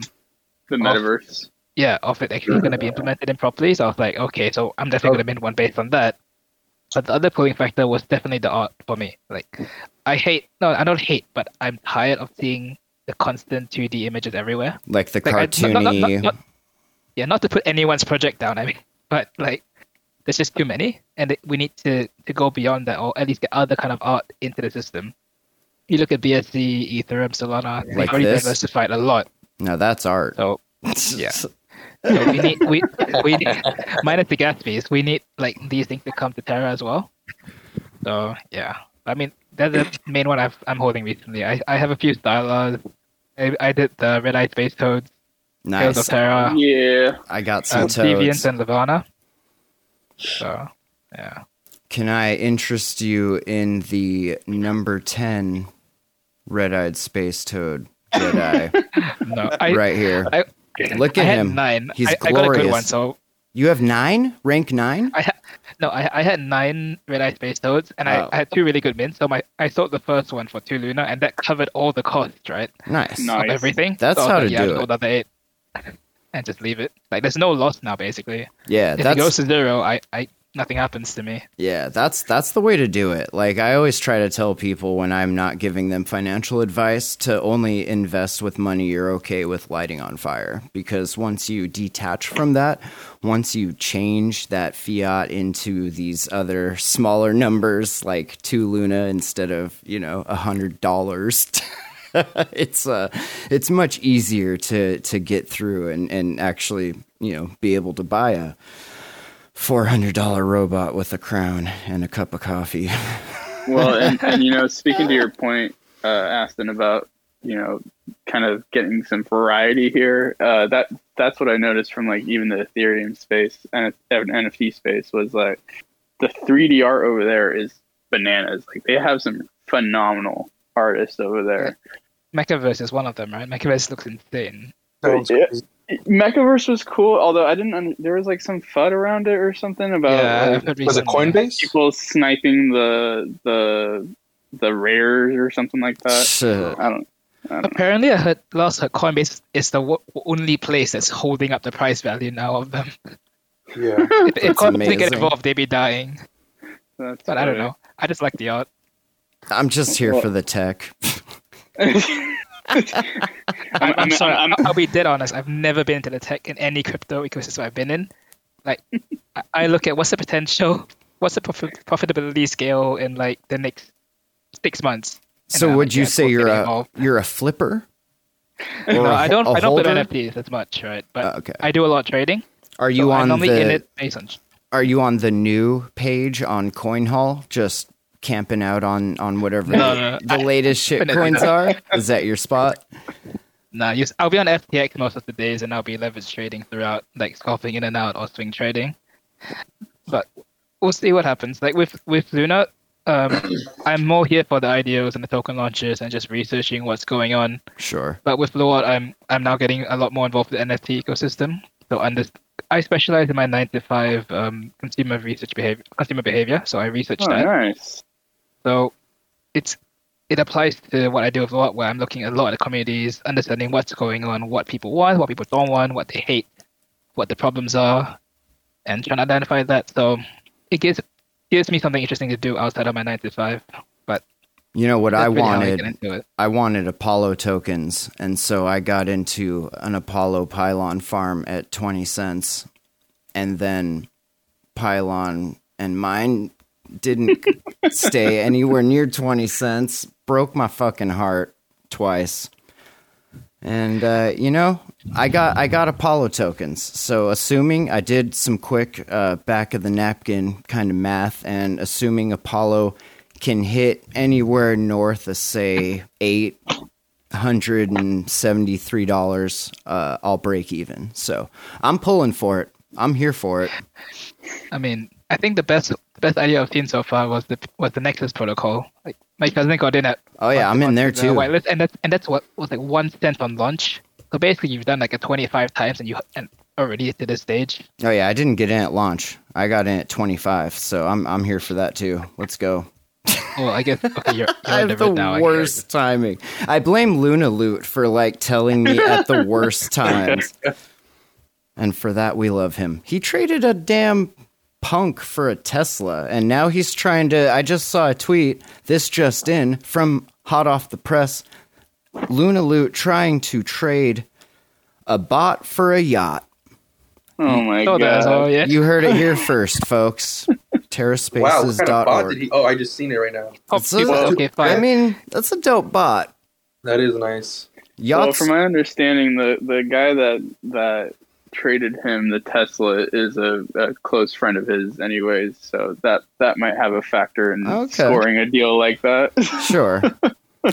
the metaverse. yeah of it actually going to be implemented in properly. So I was like, okay, so I'm definitely going to mint one based on that. But the other pulling factor was definitely the art for me. Like, I hate no, I don't hate, but I'm tired of seeing the constant 2D images everywhere. Like the Like, I- cartoony. not- not- not- not- yeah, not to put anyone's project down. I mean, but like, there's just too many, and it- we need to to go beyond that, or at least get other kind of art into the system. You look at BSC, Ethereum, Solana, they've Like already this? diversified a lot. no, that's art. So yeah. So we need we we need, minus the gas fees. We need like these things to come to Terra as well. So yeah, I mean that's the main one I've, I'm holding recently. I, I have a few stylers. I, I did the Red Eye Space Toads, Tales of nice. Terra, Yeah, I got some um, Deviants, toads. and Levana. So yeah, Can I interest you in the number ten red-eyed space toad Jedi no, I right here? I, Look I at had him. Nine. He's I, I got a good one. So You have nine, rank nine. I ha- no, I, I had nine red eye space toads, and Oh. I, I had two really good mints. So my I sold the first one for two Luna, and that covered all the costs, right? Nice. Nice. Of everything. That's so I was how like, to yeah, do I'll it. sold another eight, and just leave it. Like there's no loss now, basically. Yeah, If it goes to zero, I, I nothing happens to me. Yeah, that's that's the way to do it. Like I always try to tell people when I'm not giving them financial advice to only invest with money you're okay with lighting on fire because once you detach from that, once you change that fiat into these other smaller numbers like 2 luna instead of, you know, a $100 it's uh it's much easier to to get through and and actually, you know, be able to buy a four hundred dollar robot with a crown and a cup of coffee. well, and, and you know, speaking to your point, uh, Aston, about you know, kind of getting some variety here. Uh, that that's what I noticed from like even the Ethereum space and NFT space was like the 3D art over there is bananas. Like they have some phenomenal artists over there. Mechaverse is one of them, right? Mechaverse looks insane. Sounds Yeah. Crazy. Mechaverse was cool, although I didn't. Un- there was like some FUD around it or something about yeah, like, Was it. Coinbase? people sniping the the the rares or something like that. So, I don't. I don't know. Apparently, I heard last heard Coinbase is the w- only place that's holding up the price value now of them. Yeah. If, if Coinbase didn't get involved, they'd be dying. That's But I don't know. I just like the art. I'm just here Well- for the tech. I'm, I'm, I'm, sorry. I'm, I'll be dead honest. I've never been into the tech in any crypto ecosystem I've been in. Like, I- I look at what's the potential, what's the prof- profitability scale in like the next six months? So And, uh, would you yeah, say you're a involved. you're a flipper? No, Or a I don't. ho- a I don't put holder? NFTs as much, right? But Oh, okay. I do a lot of trading. Are you so I'm on in the it based on. Are you on the new page on CoinHall? Just camping out on on whatever No, the, no, the latest shit no. coins are? Is that your spot? Nah, I'll be on FTX most of the days, and I'll be leverage trading throughout, like scalping in and out or swing trading. But we'll see what happens. Like with with Luna, um, I'm more here for the IDOs and the token launches and just researching what's going on. Sure. But with Luart, I'm I'm now getting a lot more involved with the NFT ecosystem. So under, I specialize in my nine to five um, consumer research behavior, consumer behavior. So I research Oh, that. nice. So it's it applies to what I do with a lot, where I'm looking at a lot of the communities, understanding what's going on, what people want, what people don't want, what they hate, what the problems are, and trying to identify that. So it gives gives me something interesting to do outside of my nine to five. But You know what I really I wanted? it. I wanted Apollo tokens, and so I got into an Apollo pylon farm at 20 cents, and then pylon and mine didn't stay anywhere near 20 cents. Broke my fucking heart twice. And uh, you know, I got I got Apollo tokens. So assuming I did some quick uh, back of the napkin kind of math, and assuming Apollo can hit anywhere north of say eight hundred and seventy three dollars, uh, I'll break even. So I'm pulling for it. I'm here for it. I mean, I think the best best idea I've seen so far was the was the Nexus protocol. Like my cousin got in at Oh yeah, I'm in there the too. Uh, whitelist, and that's and that's what was like one cent on launch. So basically, you've done like a twenty five times, and you and already to this stage. Oh yeah, I didn't get in at launch. I got in at twenty five. So I'm I'm here for that too. Let's go. Well, I guess okay, you're, you're I have the it now. I worst timing. I blame Luna Loot for like telling me at the worst times. And for that we love him. He traded a damn punk for a Tesla and now he's trying to I just saw a tweet this just in from hot off the press Luna Loot trying to trade a bot for a yacht. Oh my Oh, that's all, god. yeah. You heard it here first, folks. Wow, what kind of bot TerraSpaces.org. did he? Oh, I just seen it right now. Oh, a- okay, fine. I mean, that's a dope bot. That is nice. Well, Yachts from my understanding, the the guy that that traded him the Tesla is a, a close friend of his, anyways. So that that might have a factor in Okay. scoring a deal like that. Sure.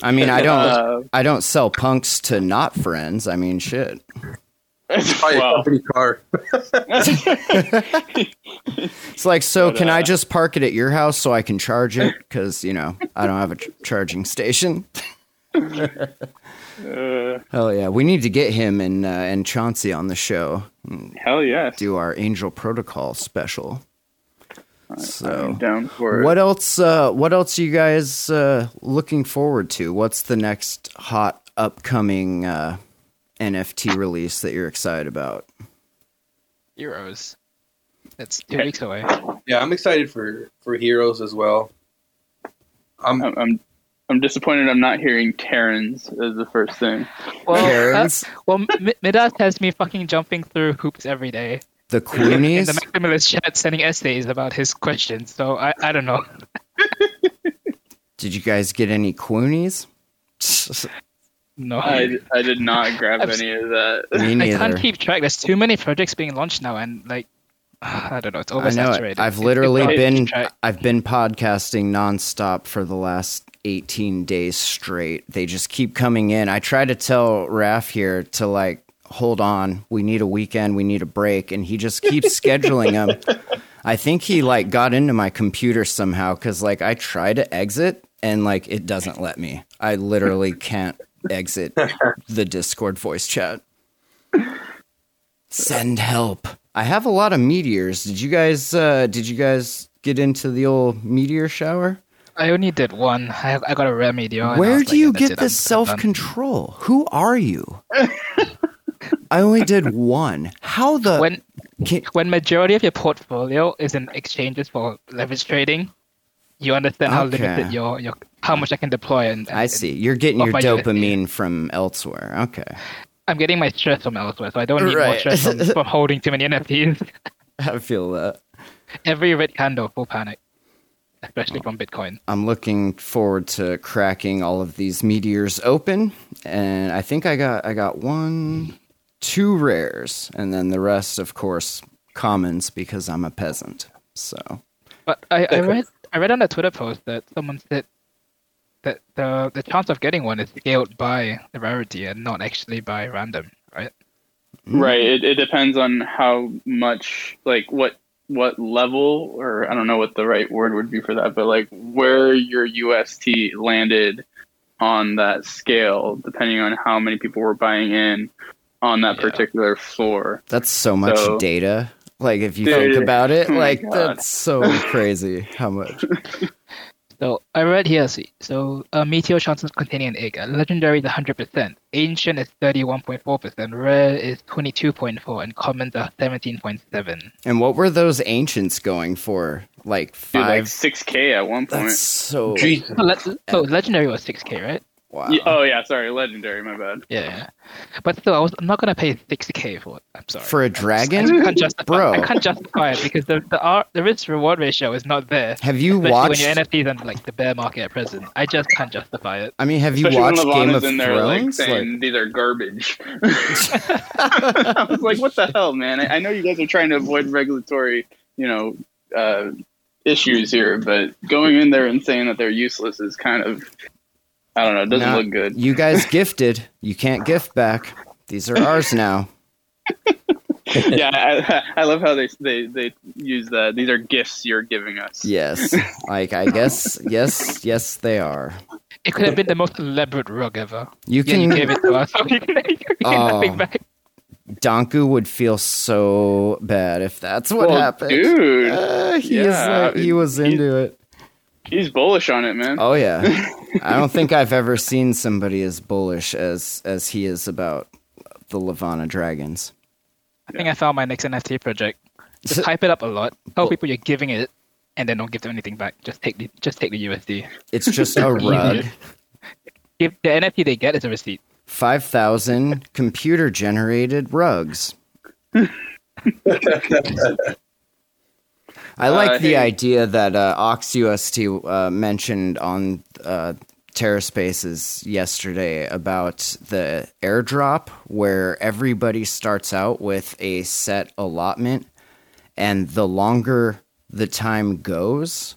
I mean, I don't. Uh, I don't sell punks to not friends. I mean, shit. It's Buy a company car. It's like, so But, can I uh, just park it at your house so I can charge it? Because you know I don't have a ch- charging station. uh, Hell yeah, we need to get him and uh, and Chauncey on the show. hell yeah, Do our Angel Protocol special. So, I'm down for what it. else? Uh, what else are you guys uh, looking forward to? What's the next hot upcoming uh, NFT release that you're excited about? Heroes. That's two weeks away. Yeah, I'm excited for for Heroes as well. I'm I'm, I'm I'm disappointed. I'm not hearing Terrans as the first thing. Well, uh, well, Mi- Midas has me fucking jumping through hoops every day the in Queenies. the Maximalist chat, sending essays about his questions. So I, I don't know. Did you guys get any Queenies? No, I, I did not grab I've- any of that. Me I can't keep track. There's too many projects being launched now, and like, I don't know. It's I know it. I've literally it's hard been. I've been podcasting nonstop for the last 18 days straight. They just keep coming in. I try to tell Raf here to like hold on. We need a weekend. We need a break, and he just keeps scheduling them. I think he like got into my computer somehow because like I try to exit and like it doesn't let me. I literally can't exit the Discord voice chat. Send help. I have a lot of meteors. Did you guys uh did you guys get into the old meteor shower? I only did one. I, I got a rare meteor. Where do like, you get this done. self-control? Who are you? I only did one. How the When can, when majority of your portfolio is in exchanges for leverage trading, you understand how Okay. limited your, your how much I can deploy. And, and I see. You're getting your USD. dopamine from elsewhere. Okay. I'm getting my stress from elsewhere, so I don't need more stress from, from holding too many NFTs. I feel that. Every red candle, full panic, especially from Bitcoin. I'm looking forward to cracking all of these meteors open, and I think I got I got one, two rares, and then the rest, of course, commons because I'm a peasant. So, but I, I read I read on a Twitter post that someone said that the the chance of getting one is scaled by the rarity and not actually by random, right? Hmm. Right. It, it depends on how much, like, what what level, or I don't know what the right word would be for that, but like where your UST landed on that scale, depending on how many people were buying in on that yeah. particular floor. That's so much so, data. Like if you dude, think about it, oh like that's so crazy how much. So I read here, see. So uh, Meteor chances containing an egg. Legendary is 100%. Ancient is 31.4%. Rare is 22.4. And commons are 17.7. And what were those ancients going for? Like five? Dude, like 6k at one point. That's so... So, le- so legendary was 6k, right? Wow. Yeah, oh yeah, sorry, legendary. My bad. Yeah, but still, I was, I'm not gonna pay sixty k for it. I'm sorry. For a dragon, I can't justify, bro. I can't justify it because the the, R, the risk reward ratio is not there. Have you watched when your NFTs on like the bear market at present? I just can't justify it. I mean, have you watched Game of in there, Thrones? Like, saying like... these are garbage. I was like, what the hell, man? I, I, know you guys are trying to avoid regulatory, you know. Uh, issues here, but going in there and saying that they're useless is kind of I don't know. It doesn't look good. You guys gifted. You can't gift back. These are ours now. yeah, I, I, love how they, they they use that. These are gifts you're giving us. Yes, like I guess yes, yes they are. It could have been the most elaborate rug ever. You can yeah, you give it to us. you can, you can oh, nothing back. Danku would feel so bad if that's what well, happened. Dude, uh, he, yeah, like, he was into it. He's bullish on it, man. Oh yeah. I don't think I've ever seen somebody as bullish as as he is about the Levana Dragons. I think I found my next NFT project. Just hype it up a lot. Tell people you're giving it, and then don't give them anything back. Just take the just take the USD. It's just a rug. If the NFT they get is a receipt. Five thousand computer generated rugs. I like uh, the hey. idea that uh, OxUST uh, mentioned on uh, TerraSpaces yesterday about the airdrop, where everybody starts out with a set allotment, and the longer the time goes,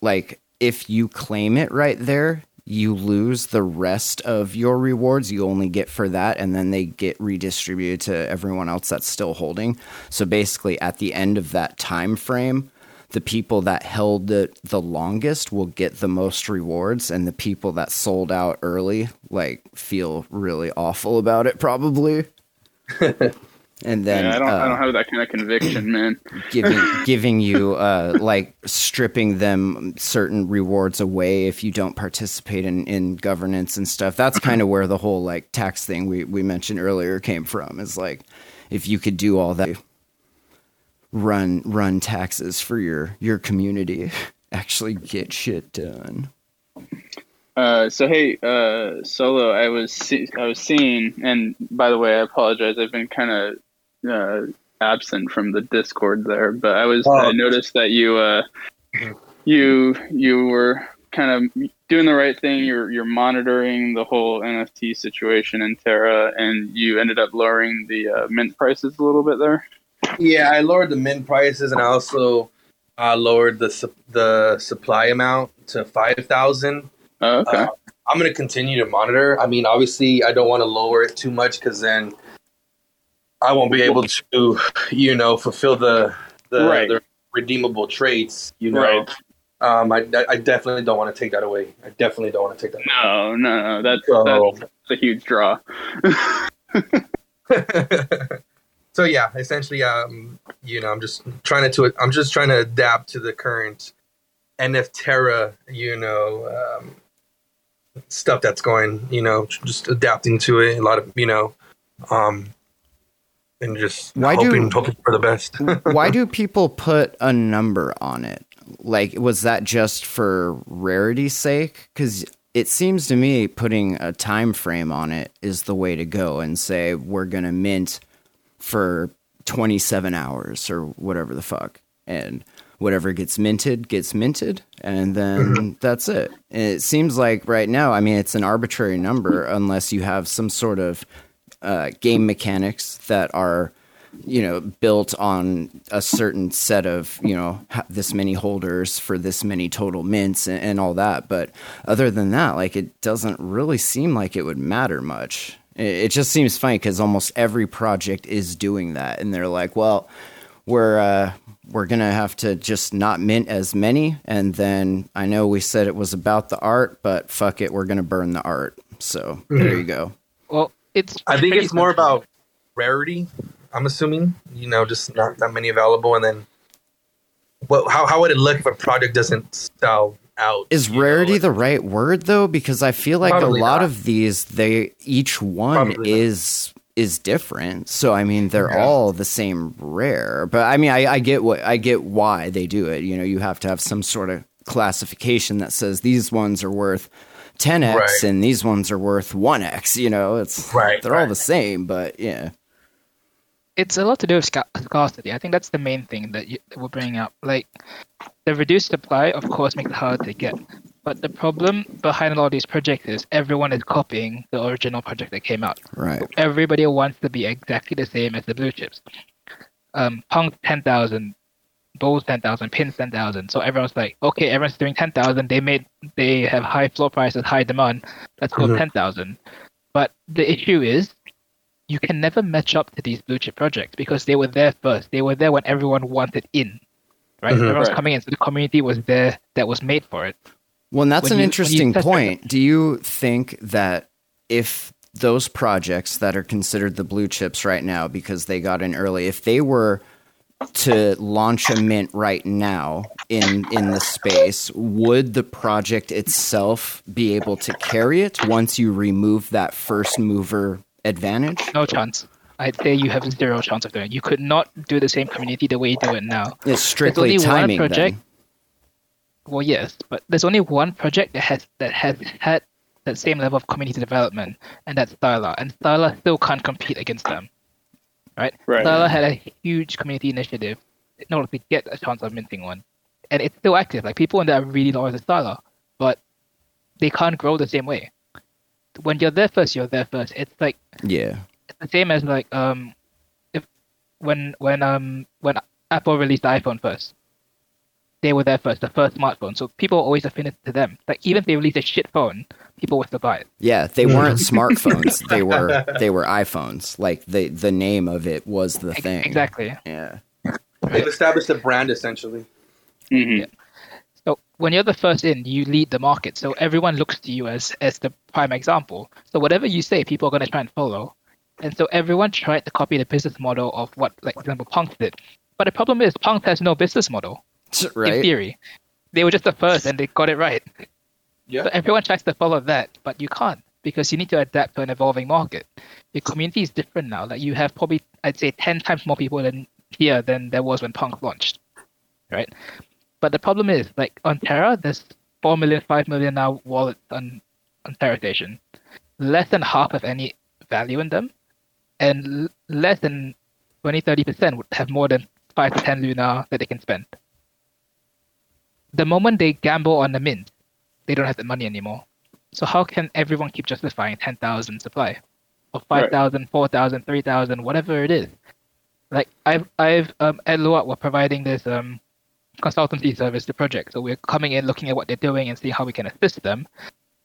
like if you claim it right there, you lose the rest of your rewards you only get for that and then they get redistributed to everyone else that's still holding. So basically at the end of that time frame the people that held it the longest will get the most rewards and the people that sold out early like feel really awful about it probably and then yeah, I don't, uh, I don't have that kind of conviction, man. giving giving you uh, like stripping them certain rewards away if you don't participate in, in governance and stuff. That's kind of where the whole like tax thing we we mentioned earlier came from. Is like if you could do all that, run run taxes for your your community, actually get shit done. Uh, so hey, uh, Soloh. I was see- I was seeing, and by the way, I apologize. I've been kind of uh, absent from the Discord there, but I was oh. I noticed that you uh, you you were kind of doing the right thing. You're you're monitoring the whole NFT situation in Terra, and you ended up lowering the uh, mint prices a little bit there. Yeah, I lowered the mint prices, and I also uh, lowered the su- the supply amount to five thousand. Oh, okay. Uh, I'm going to continue to monitor. I mean, obviously, I don't want to lower it too much because then I won't be able to, you know, fulfill the the, right. the redeemable traits. You know, right. um, I, I definitely don't want to take that away. I definitely don't want to take that. No, no, no. That's, so, that's a huge draw. so yeah, essentially, um, you know, I'm just trying to, I'm just trying to adapt to the current NF Terra, you know, um, stuff that's going, you know, just adapting to it. A lot of, you know, um, and just why hoping, do, hoping for the best. why do people put a number on it? Like, was that just for rarity's sake? Because it seems to me putting a time frame on it is the way to go, and say we're gonna mint for 27 hours or whatever the fuck. and whatever gets minted gets minted and then mm-hmm. that's it and it seems like right now i mean it's an arbitrary number unless you have some sort of uh, game mechanics that are you know built on a certain set of you know this many holders for this many total mints and, and all that. But other than that like it doesn't really seem like it would matter much. It, it just seems funny because almost every project is doing that. And they're like well we're uh, we're gonna have to just not mint as many. And then i know we said it was about the art but fuck it we're gonna burn the art. So mm-hmm. there you go. Well it's i think it's more about rarity I'm assuming. You know, just not that many available, and then what? How how would it look if a product doesn't sell out? Is rarity know, like, the right word though? Because I feel like a lot not. of these, they each one probably is. Not. Is different, so I mean they're yeah. all the same rare. But I mean, I, I get what I get why they do it. You know, you have to have some sort of classification that says these ones are worth 10x right. and these ones are worth 1x you know? It's right they're right. all the same but yeah. It's a lot to do with scarcity. I think that's the main thing that, you, we're bringing up. Like the reduced supply of course makes it hard to get. But the problem behind all these projects is everyone is copying the original project that came out. Right. Everybody wants to be exactly the same as the blue chips. Um punk 10000 bowls 10,000, pins 10,000. So everyone's like, okay, everyone's doing 10,000. They made, they have high floor prices, high demand. Let's go mm-hmm. 10,000. But the issue is you can never match up to these blue chip projects because they were there first. They were there when everyone wanted in, right? Mm-hmm, Everyone's right. coming in, so the community was there that was made for it. Well, that's when an you, interesting point. Do you think that if those projects that are considered the blue chips right now because they got in early, if they were to launch a mint right now in in the space, would the project itself be able to carry it once you remove that first mover advantage? No chance. I'd say you have zero chance of doing it. You could not do the same community the way you do it now. It's strictly there's only timing. One project, then. Well, yes, but there's only one project that has that has had that same level of community development, and that's Styla. And Styla still can't compete against them. Right? right. Styla had a huge community initiative in order to get a chance of minting one. And it's still active. Like people in there are really loyal to Styla, but they can't grow the same way when you're there first, you're there first. It's like yeah, it's the same as like um, if when when um when Apple released the iPhone first, they were there first, the first smartphone. So people are always affinity to them. Like even if they released a shit phone, people would still buy it. Yeah, they weren't smartphones. They were they were iPhones. Like the the name of it was the thing. Exactly. Yeah. They've established a brand essentially. Mm-hmm. Yeah. So when you're the first in, you lead the market. So everyone looks to you as as the prime example. So whatever you say, people are going to try and follow. And so everyone tried to copy the business model of what, like, for example, Punk did. But the problem is, Punk has no business model. Right. In theory, they were just the first and they got it right. Yeah. So everyone tries to follow that, but you can't because you need to adapt to an evolving market. Your community is different now. Like you have probably, I'd say, ten times more people than here than there was when Punk launched, right? But the problem is, like on Terra, there's 4 million, 5 million now wallets on, on Terra Station. Less than half of any value in them, and l- less than 20 30% would have more than 5 to 10 Luna that they can spend. The moment they gamble on the mint, they don't have the money anymore. So how can everyone keep justifying 10,000 supply? Or 5,000, right. 4,000, 3,000, whatever it is. Like I've I've um at Luart we're providing this um consultancy service to projects. So we're coming in, looking at what they're doing, and seeing how we can assist them.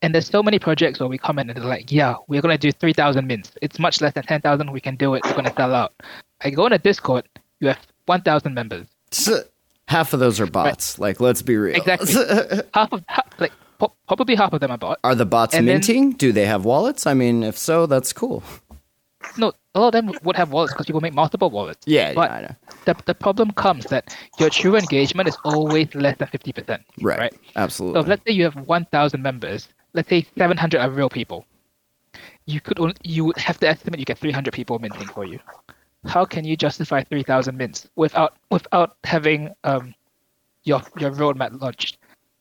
And there's so many projects where we come in and they're like, yeah, we're going to do 3,000 mints. It's much less than 10,000. We can do it. We're going to sell out. I go on a Discord, you have 1,000 members. Half of those are bots. Right. Like, let's be real. Exactly. half of, half, like, po- probably half of them are bots. Are the bots and minting? Then, do they have wallets? I mean, if so, that's cool. No, a lot of them would have wallets because people make multiple wallets. Yeah, but yeah, I know. The, the problem comes that your true engagement is always less than 50%. Right. Right. Absolutely. So let's say you have 1,000 members. Let's say 700 are real people. You could only, you would have to estimate you get 300 people minting for you. How can you justify 3,000 mints without without having um your your roadmap launched?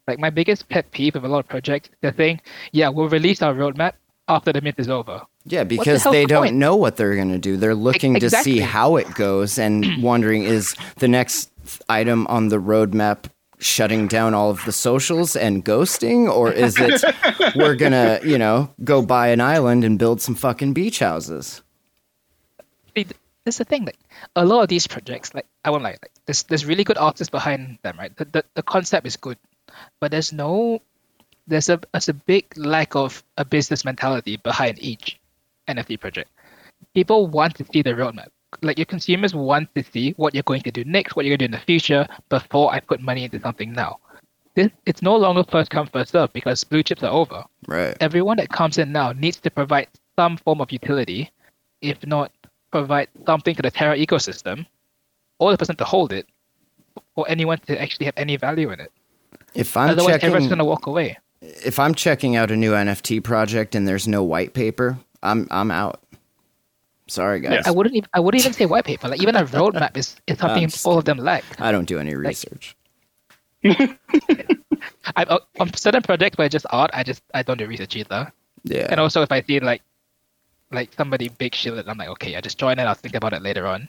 Like my biggest pet peeve of a lot of projects, they're saying, "Yeah, we'll release our roadmap after the mint is over." Yeah, because the they the don't point? know what they're going to do. They're looking exactly. to see how it goes and wondering is the next item on the roadmap shutting down all of the socials and ghosting or is it we're gonna you know go buy an island and build some fucking beach houses this is the thing like a lot of these projects like i won't like, like there's, there's really good artists behind them right the, the, the concept is good but there's no there's a there's a big lack of a business mentality behind each nft project people want to see the roadmap like your consumers want to see what you're going to do next, what you're going to do in the future before I put money into something now. This, it's no longer first come first serve because blue chips are over. Right. Everyone that comes in now needs to provide some form of utility, if not provide something to the Terra ecosystem, or the person to hold it, or anyone to actually have any value in it. If I'm Otherwise, checking, everyone's going to walk away. If I'm checking out a new NFT project and there's no white paper, I'm I'm out. Sorry, guys. I wouldn't. Even, I wouldn't even say white paper. Like even a roadmap is, is something um, all of them lack. I don't do any research. I, uh, on certain projects where it's just art, I just I don't do research either. Yeah. And also, if I see like like somebody big shit, I'm like, okay, I just join it. I'll think about it later on.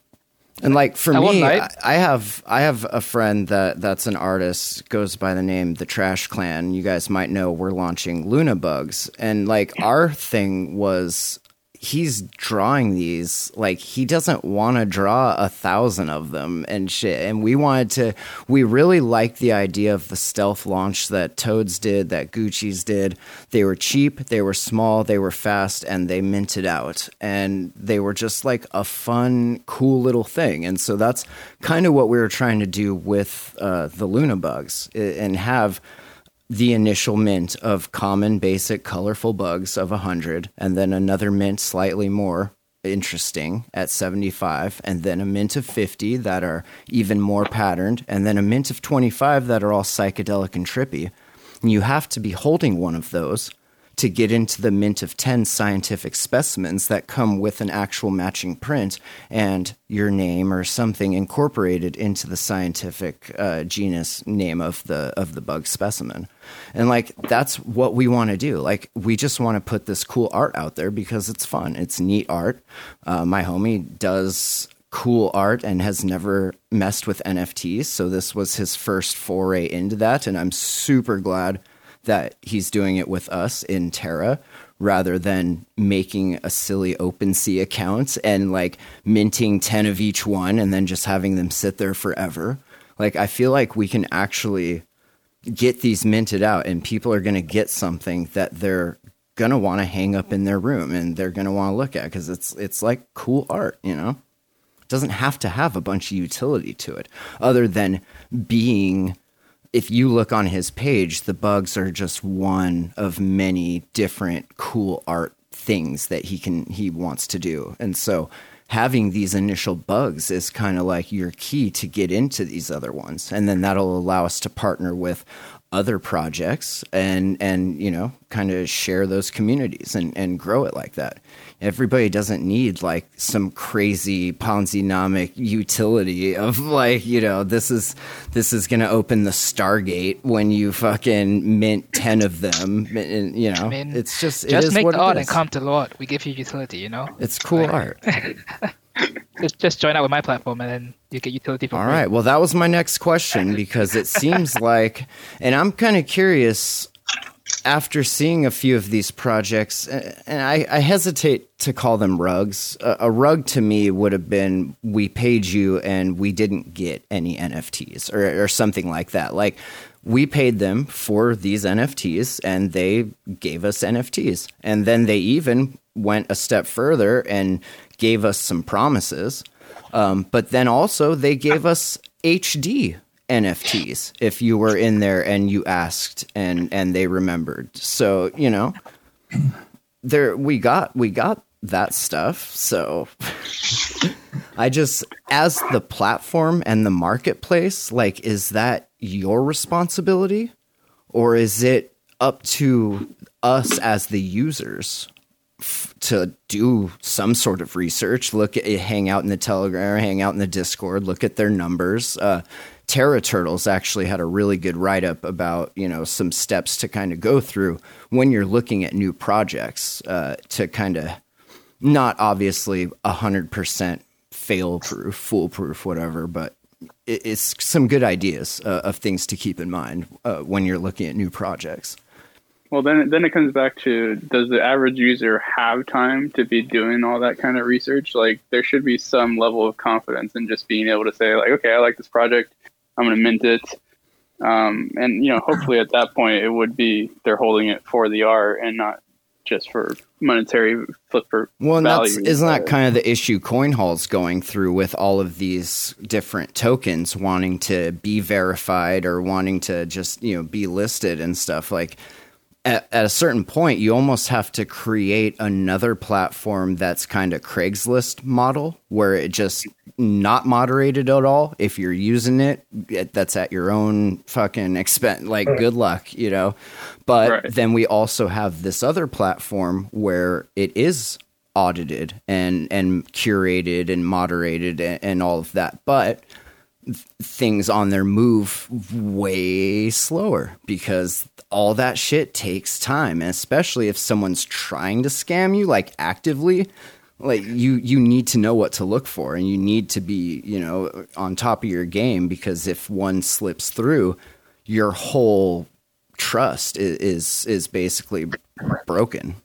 And like for I me, I have I have a friend that that's an artist goes by the name the Trash Clan. You guys might know we're launching Luna Bugs, and like our thing was he's drawing these like he doesn't want to draw a thousand of them and shit. And we wanted to we really liked the idea of the stealth launch that toads did that gucci's did. They were cheap they were small they were fast and they minted out. And they were just like a fun cool little thing. And so that's kind of what we were trying to do with uh, the luna bugs and have the initial mint of common, basic, colorful bugs of 100, and then another mint slightly more interesting at 75, and then a mint of 50 that are even more patterned, and then a mint of 25 that are all psychedelic and trippy. And you have to be holding one of those to get into the mint of 10 scientific specimens that come with an actual matching print and your name or something incorporated into the scientific uh, genus name of the of the bug specimen. And like that's what we want to do. Like we just want to put this cool art out there because it's fun. It's neat art. Uh, my homie does cool art and has never messed with nfts so this was his first foray into that and i'm super glad that he's doing it with us in Terra rather than making a silly OpenSea account and like minting 10 of each one and then just having them sit there forever. Like, I feel like we can actually get these minted out and people are going to get something that they're going to want to hang up in their room and they're going to want to look at because it's, it's like cool art, you know? Doesn't have to have a bunch of utility to it other than being if you look on his page, the bugs are just one of many different cool art things that he can he wants to do. And so having these initial bugs is kind of like your key to get into these other ones. And then that'll allow us to partner with other projects and and you know kind of share those communities and and grow it like that. Everybody doesn't need like some crazy ponzi-nomic utility of like you know this is this is going to open the stargate when you fucking mint 10 of them and, you know I mean, it's just just it make the art and come to lord. We give you utility you know? It's cool art just just join out with my platform and then you get utility for All free. right. Well, that was my next question because it seems like, and I'm kind of curious after seeing a few of these projects, and I, I hesitate to call them rugs. A, a, rug to me would have been we paid you and we didn't get any NFTs or, or something like that. Like we paid them for these NFTs and they gave us NFTs. And then they even went a step further and gave us some promises. Um, but then also they gave us HD NFTs if you were in there and you asked and and they remembered. So you know, there we got we got that stuff. So I just as the platform and the marketplace, like, is that your responsibility, or is it up to us as the users? To do some sort of research, look at hang out in the Telegram, hang out in the Discord, look at their numbers. Uh, Terra Turtles actually had a really good write up about you know some steps to kind of go through when you're looking at new projects uh, to kind of not obviously hundred percent fail proof, foolproof, whatever, but it's some good ideas uh, of things to keep in mind uh, when you're looking at new projects. Well, then then it comes back to does the average user have time to be doing all that kind of research? Like there should be some level of confidence in just being able to say like, okay, I like this project, I'm going to mint it, um, and you know, hopefully at that point it would be they're holding it for the art and not just for monetary flipper. Well, that's isn't that kind of the issue CoinHall's going through with all of these different tokens wanting to be verified or wanting to just you know be listed and stuff like at, at, a certain point, you almost have to create another platform that's kind of Craigslist model, where it just not moderated at all. If you're using it, that's at your own fucking expense. Like, good luck, you know. But right. then we also have this other platform where it is audited and and curated and moderated and, and all of that, but things on their move way slower because all that shit takes time and especially if someone's trying to scam you like actively like you you need to know what to look for and you need to be you know on top of your game because if one slips through your whole trust is is, is basically broken.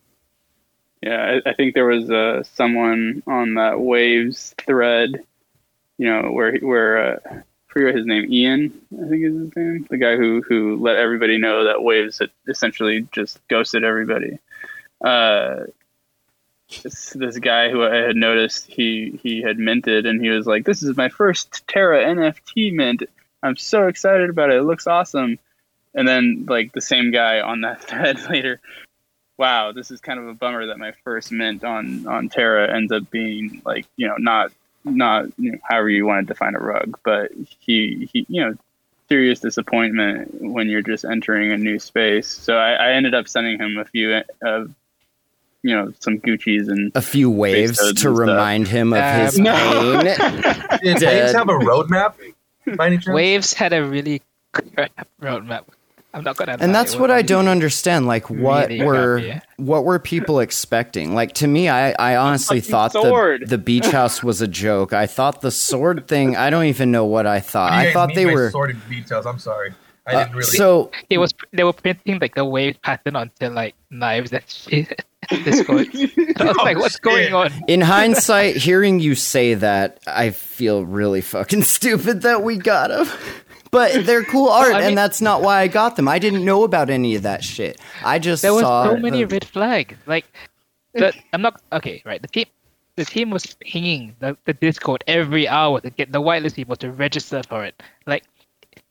Yeah I, I think there was uh, someone on that waves thread you know, where where uh, forget his name, Ian, I think is his name, the guy who who let everybody know that Waves had essentially just ghosted everybody. Uh, this, this guy who I had noticed he he had minted, and he was like, "This is my first Terra NFT mint. I'm so excited about it. It looks awesome." And then like the same guy on that thread later wow, this is kind of a bummer that my first mint on on Terra ends up being like you know not not you know, however you want to define a rug, but he, he you know serious disappointment when you're just entering a new space. So I, I ended up sending him a few of uh, you know some Gucci's and a few waves to remind him of um, his no. pain. Did waves have a roadmap? Waves had a really crap roadmap I'm not gonna. And that's what I don't understand. Like, what really were what were people expecting? Like to me, I I honestly thought the the beach house was a joke. I thought the sword thing. I don't even know what I thought. I thought they were sword beach house. I'm sorry. I didn't uh, really. So it was they were printing like the wave pattern onto like knives. That's Discord. I was like, what's going on? In hindsight, hearing you say that, I feel really fucking stupid that we got him but they're cool art, I mean, and that's not why I got them. I didn't know about any of that shit. I just there was so many red flags. Like, the, I'm not okay. Right, the team, the team was pinging the, the Discord every hour to get the whitelist people to register for it. Like,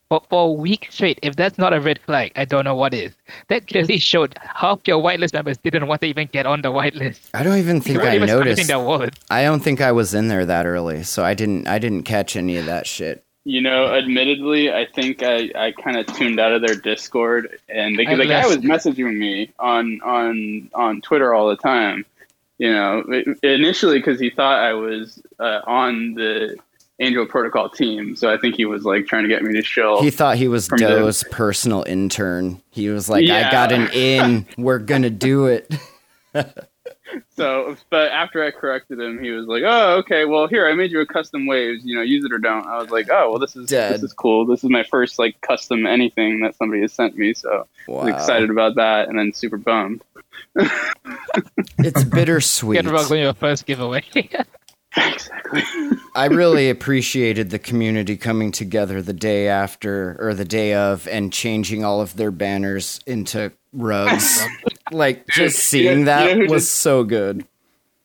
for, for a week straight. If that's not a red flag, I don't know what is. That clearly showed half your whitelist members didn't want to even get on the whitelist. I don't even think I noticed. I don't think I was in there that early, so I didn't. I didn't catch any of that shit. You know, admittedly, I think I, I kind of tuned out of their Discord, and because the guy was messaging me on on on Twitter all the time. You know, initially because he thought I was uh, on the Angel Protocol team, so I think he was like trying to get me to show. He thought he was Doe's the... personal intern. He was like, yeah. "I got an in. We're gonna do it." so, but after I corrected him, he was like, "Oh, okay. Well, here I made you a custom waves. You know, use it or don't." I was like, "Oh, well, this is Dead. this is cool. This is my first like custom anything that somebody has sent me." So, wow. I was excited about that, and then super bummed. it's bittersweet. Get wrong your first giveaway. exactly. I really appreciated the community coming together the day after or the day of and changing all of their banners into rugs. like just seeing know, that you know was did, so good.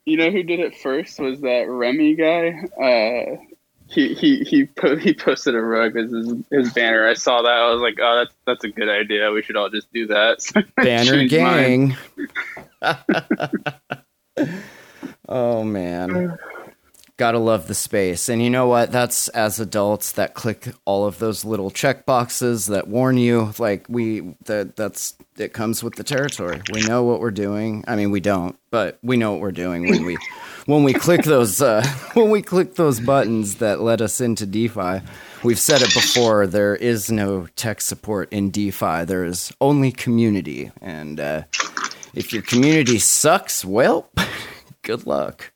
You know who did it first was that Remy guy. Uh, he he he po- he posted a rug as his, his, banner. I saw that. I was like, oh, that's that's a good idea. We should all just do that. banner gang. oh man. Gotta love the space. And you know what? That's as adults that click all of those little check boxes that warn you. Like we that that's it comes with the territory. We know what we're doing. I mean we don't, but we know what we're doing when we when we click those uh, when we click those buttons that let us into DeFi. We've said it before, there is no tech support in DeFi. There is only community. And uh, if your community sucks, well, good luck.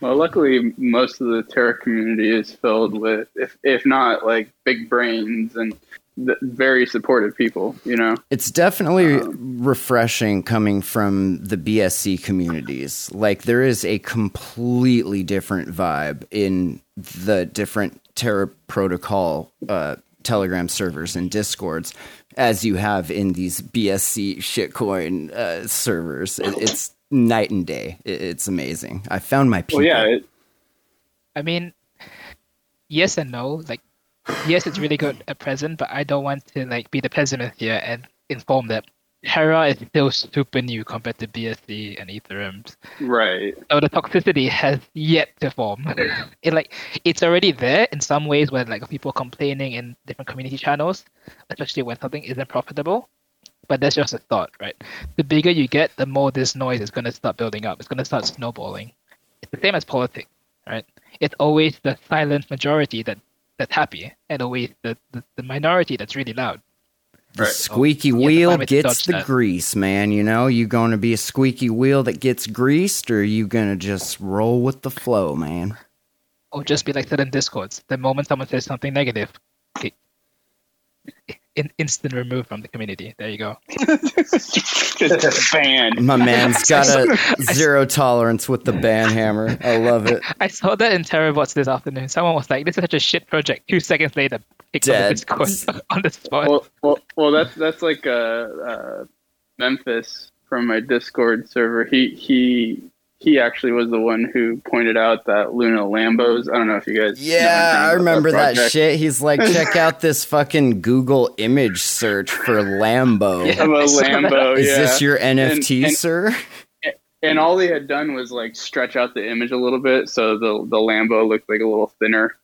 Well, luckily, most of the Terra community is filled with, if if not like big brains and very supportive people. You know, it's definitely um, refreshing coming from the BSC communities. Like there is a completely different vibe in the different Terra protocol uh, Telegram servers and Discords as you have in these BSC shitcoin uh, servers. It, it's night and day. It's amazing. I found my people. Well, yeah. It, I mean, yes and no. Like, yes, it's really good at present, but I don't want to like be the pessimist here and inform that Terra is still super new compared to BSC and Ethereum. Right. So the toxicity has yet to form. it like it's already there in some ways where like people complaining in different community channels, especially when something isn't profitable. But that's just a thought, right? The bigger you get, the more this noise is gonna start building up. It's gonna start snowballing. It's the same as politics, right? It's always the silent majority that that's happy, and always the, the, the minority that's really loud. The right. squeaky oh, wheel gets the that. grease, man. You know, you going to be a squeaky wheel that gets greased, or you going to just roll with the flow, man? Or just be like certain discords. The moment someone says something negative, in, instant remove from the community. There you go. Just banned. My man's got a zero tolerance with the ban hammer. I love it. I saw that in TerraBots this afternoon. Someone was like, "This is such a shit project." Two seconds later, Dead. on the spot. Well, well, well, that's that's like uh, uh, Memphis from my Discord server. He he he actually was the one who pointed out that Luna Lambos. I don't know if you guys. Yeah, I remember that, that, shit. He's like, check out this fucking Google image search for Lambo. Yeah, a Lambo. Is this your NFT, and, and, sir? And all they had done was like stretch out the image a little bit, so the the Lambo looked like a little thinner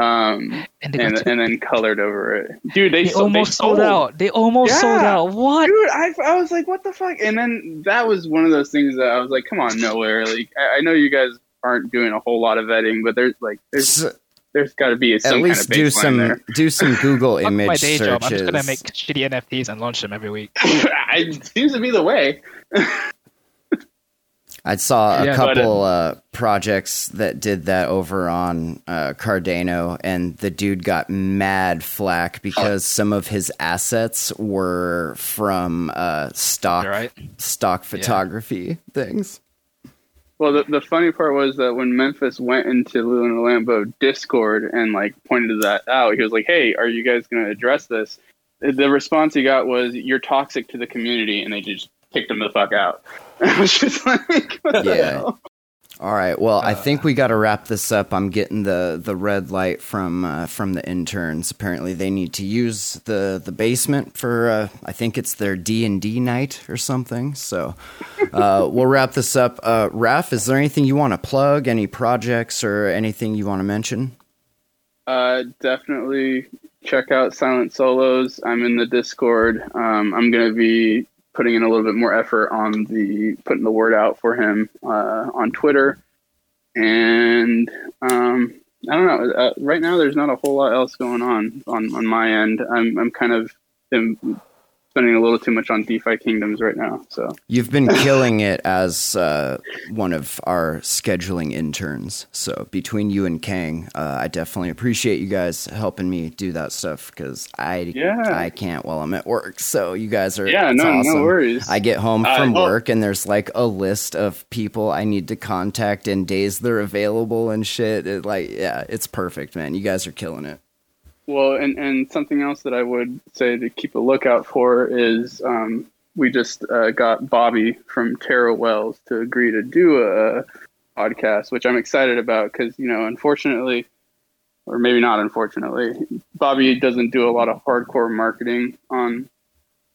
um, and, and, and, then colored over it. Dude, they, they sold, almost they sold. sold. out. They almost yeah. sold out. What? Dude, I, I was like, what the fuck? And then that was one of those things that I was like, come on, nowhere. Like, I, I know you guys aren't doing a whole lot of vetting, but there's like, there's. There's got to be some at least kind of do some there. do some Google image my day searches. Job. I'm just gonna make shitty NFTs and launch them every week. it seems to be the way. I saw a yeah, couple uh, projects that did that over on uh, Cardano, and the dude got mad flack because some of his assets were from uh, stock right. stock photography yeah. things. Well, the, the funny part was that when Memphis went into Luna Lambo Discord and like pointed that out, he was like, "Hey, are you guys going to address this?" The response he got was, "You're toxic to the community," and they just kicked him the fuck out. I was just like, yeah. All right. Well, I think we got to wrap this up. I'm getting the, the red light from uh, from the interns. Apparently, they need to use the, the basement for uh, I think it's their D and D night or something. So uh, we'll wrap this up. Uh, Raf, is there anything you want to plug? Any projects or anything you want to mention? Uh, definitely check out Silent Solohs. I'm in the Discord. Um, I'm going to be putting in a little bit more effort on the putting the word out for him uh, on Twitter. And um, I don't know. Uh, right now, there's not a whole lot else going on on, on my end. I'm I'm kind of spending a little too much on DeFi Kingdoms right now. So you've been killing it as uh, one of our scheduling interns. So between you and Kang, uh, I definitely appreciate you guys helping me do that stuff because I yeah. I can't while I'm at work. So you guys are yeah no awesome. no worries. I get home uh, from work and there's like a list of people I need to contact and days they're available and shit. It, like yeah, it's perfect, man. You guys are killing it. Well, and, and something else that I would say to keep a lookout for is um, we just uh, got Bobby from Terra Whales to agree to do a podcast, which I'm excited about because, you know, unfortunately, or maybe not unfortunately, Bobby doesn't do a lot of hardcore marketing on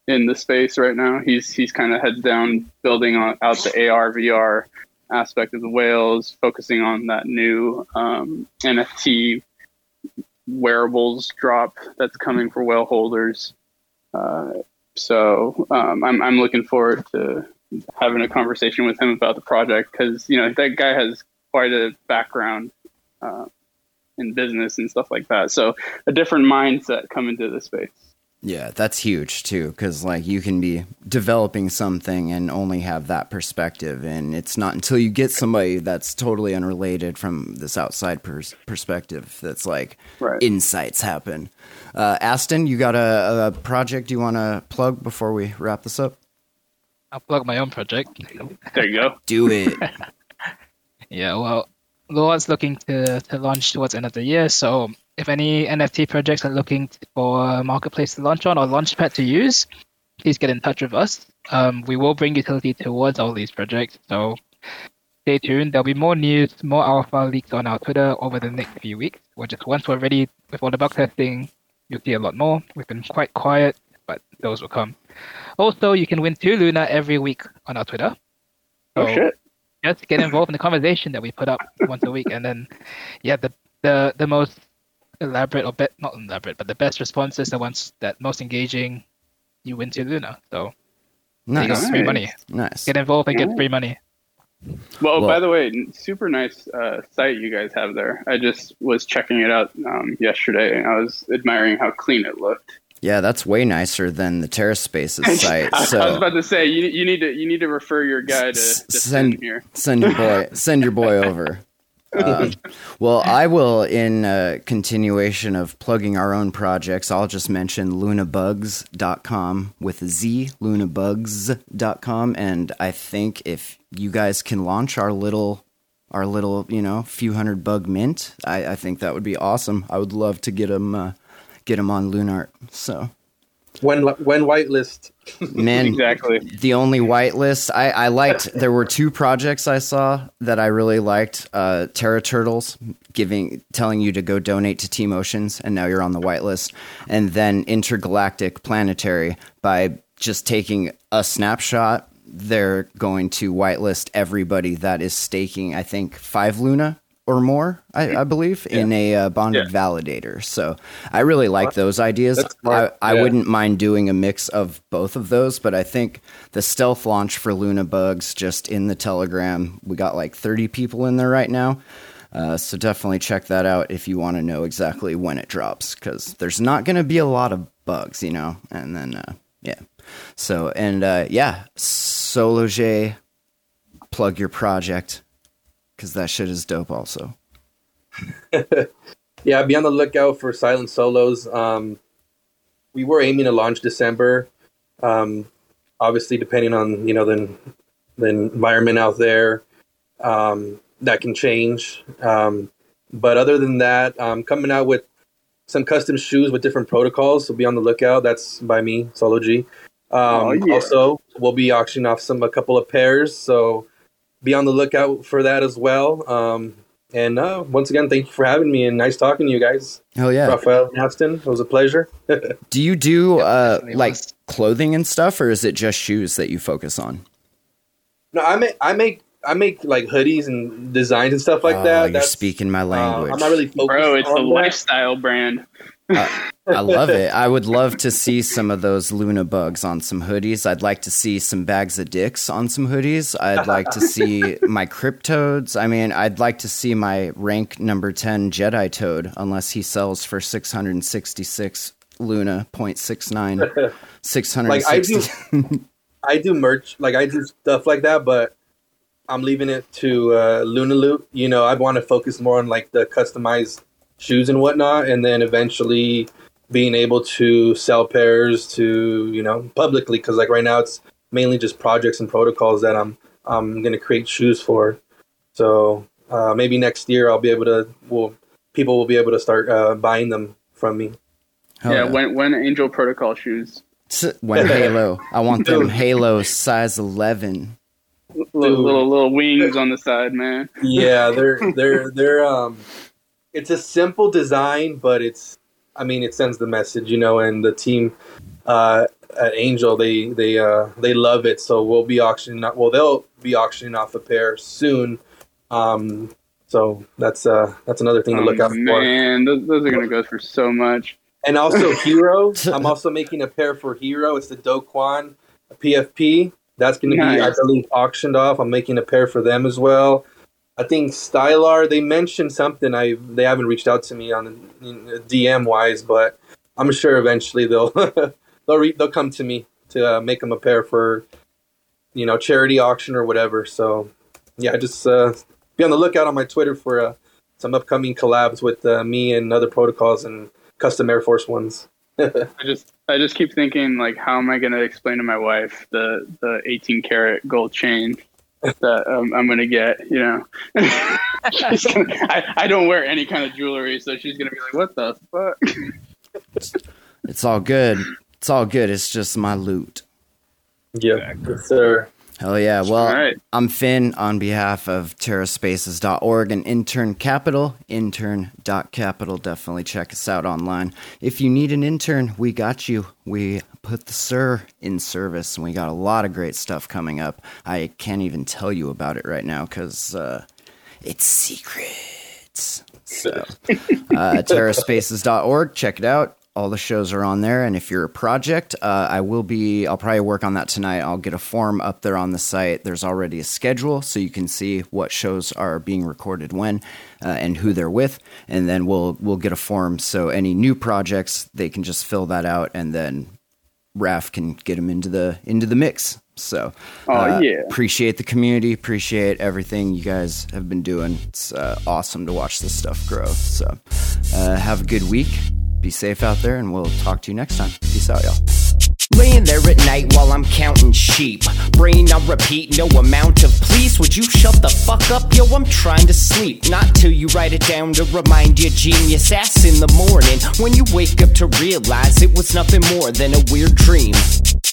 in the space right now. He's he's kind of heads down building on, out the AR VR aspect of the whales, focusing on that new um, NFT wearables drop that's coming for whale holders. Uh, so um, I'm I'm looking forward to having a conversation with him about the project because you know that guy has quite a background uh, in business and stuff like that. So a different mindset coming to the space. Yeah, that's huge too, because like you can be developing something and only have that perspective, and it's not until you get somebody that's totally unrelated from this outside pers- perspective that's like right. insights happen. Uh, Aston, you got a, a project you want to plug before we wrap this up? I'll plug my own project. There you go. Do it. yeah, well, Luart's looking to, to launch towards the end of the year, so if any NFT projects are looking for a marketplace to launch on or launchpad to use, please get in touch with us. Um, we will bring utility towards all these projects, so stay tuned. There'll be more news, more alpha leaks on our Twitter over the next few weeks. Or just once we're ready with all the bug testing, you'll see a lot more. We've been quite quiet, but those will come. Also, you can win two Luna every week on our Twitter. Oh, so oh shit! Just get involved in the conversation that we put up once a week, and then, yeah, the the the most elaborate or be- not elaborate, but the best responses, the ones that most engaging, you win to Luna. So nice. you got free money. Nice. Get involved and get free money. Well, well, by the way, super nice uh, site you guys have there. I just was checking it out um, yesterday, and I was admiring how clean it looked. Yeah, that's way nicer than the TerraSpaces site. So I was about to say you, you need to you need to refer your guy to, to send here. Send your boy send your boy over. Um, well, I will, in uh, continuation of plugging our own projects, I'll just mention lunabugz.com with Z, lunabugz.com. And I think if you guys can launch our little, our little, you know, few hundred bug mint, I, I think that would be awesome. I would love to get them, uh, get them on Luart. So when when whitelist. Man exactly. the only whitelist i i liked there were two projects i saw that i really liked uh terra turtles giving telling you to go donate to team oceans and now you're on the whitelist and then intergalactic planetary by just taking a snapshot they're going to whitelist everybody that is staking i think five luna or more, I, I believe, yeah. in a uh, bonded yeah. validator. So I really like those ideas. I, I yeah. wouldn't mind doing a mix of both of those, but I think the stealth launch for Luna Bugs just in the Telegram, we got like 30 people in there right now. Uh, so definitely check that out if you want to know exactly when it drops, because there's not going to be a lot of bugs, you know. And then, uh, yeah. So and uh, yeah, Soloh Jee, plug your project because that shit is dope. Also. yeah, be on the lookout for Silent Solohs. Um, we were aiming to launch December. Um, obviously, depending on you know the the environment out there, um, that can change. Um, but other than that, I'm coming out with some custom shoes with different protocols. So be on the lookout. That's by me, Soloh Jee. Um, oh, yeah. Also, we'll be auctioning off some a couple of pairs. So be on the lookout for that as well. Um, and uh, once again, thank you for having me and nice talking to you guys. Oh yeah, Raphael Aston, it was a pleasure. do you do uh, like clothing and stuff, or is it just shoes that you focus on? No, I make I make I make like hoodies and designs and stuff like oh, that. You're That's, speaking my language. Uh, I'm not really focused. Bro, it's a lifestyle brand. I love it. I would love to see some of those Luna bugs on some hoodies. I'd like to see some bags of dicks on some hoodies. I'd like to see my cryptodes. I mean, I'd like to see my rank number 10 Jedi Toad, unless he sells for 666 Luna 0.69. 660. Like, I do, I do merch, like, I do stuff like that, but I'm leaving it to uh, Luna Loop. You know, I want to focus more on, like, the customized shoes and whatnot, and then eventually being able to sell pairs to you know publicly because like right now it's mainly just projects and protocols that I'm I'm gonna create shoes for. So uh, maybe next year I'll be able to well people will be able to start uh, buying them from me. yeah, yeah, when when Angel Protocol shoes. When Halo, I want them Halo size eleven. Little, little little wings on the side, man. Yeah, they're they're they're um it's a simple design, but it's I mean it sends the message, you know, and the team uh, at Angel they they uh, they love it. So we'll be auctioning off, well they'll be auctioning off a pair soon. Um, so that's uh that's another thing to look oh, out man, for. Man, those, those are gonna go for so much. And also Hero, I'm also making a pair for Hero. It's the Do Kwon PFP. That's going to nice. be, I believe, auctioned off. I'm making a pair for them as well. I think Stylar they mentioned something. I they haven't reached out to me on DM wise, but I'm sure eventually they'll they'll re- they'll come to me to uh, make them a pair for you know charity auction or whatever. So yeah, just uh, be on the lookout on my Twitter for uh, some upcoming collabs with uh, me and other protocols and custom Air Force ones. I just I just keep thinking like, how am I going to explain to my wife the the 18 karat gold chain that um, I'm going to get? You know, gonna, I I don't wear any kind of jewelry, so she's going to be like, what the fuck? it's all good. It's all good. It's just my loot. Yeah, yes, sir. Hell yeah. Well, right. I'm Finn on behalf of TerraSpaces.org and Intern Capital, intern.capital. Definitely check us out online. If you need an intern, we got you. We put the SIR in service and we got a lot of great stuff coming up. I can't even tell you about it right now because uh, it's secret. So, uh, TerraSpaces.org, check it out all the shows are on there. And if you're a project, uh, I will be, I'll probably work on that tonight. I'll get a form up there on the site. There's already a schedule so you can see what shows are being recorded when uh, and who they're with. And then we'll, we'll get a form so any new projects, they can just fill that out and then Raf can get them into the, into the mix. So, oh, uh, yeah. appreciate the community, appreciate everything you guys have been doing. It's uh, awesome to watch this stuff grow. So, uh, have a good week be safe out there, and we'll talk to you next time. Peace out, y'all. Laying there at night while I'm counting sheep. Brain on repeat, no amount of please. Would you shut the fuck up? Yo, I'm trying to sleep. Not till you write it down to remind your genius ass in the morning. When you wake up to realize it was nothing more than a weird dream.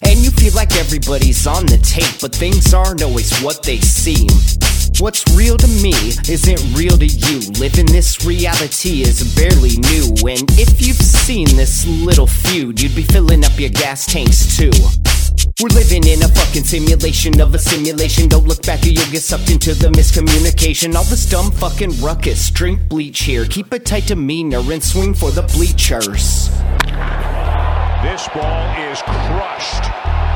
And you feel like everybody's on the tape, but things aren't always what they seem. What's real to me isn't real to you. Living this reality is barely new. And if you've seen this little feud, you'd be filling up your gas tanks too. We're living in a fucking simulation of a simulation. Don't look back or you'll get sucked into the miscommunication. All this dumb fucking ruckus. Drink bleach here. Keep a tight demeanor and swing for the bleachers. This ball is crushed.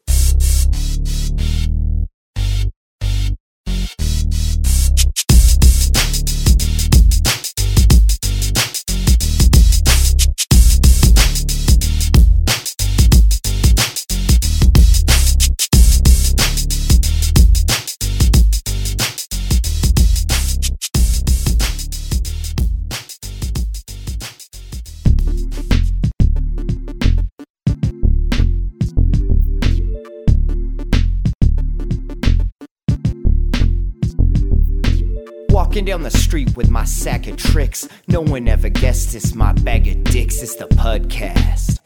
Walking down the street with my sack of tricks. No one ever guessed it's my bag of dicks. It's the podcast.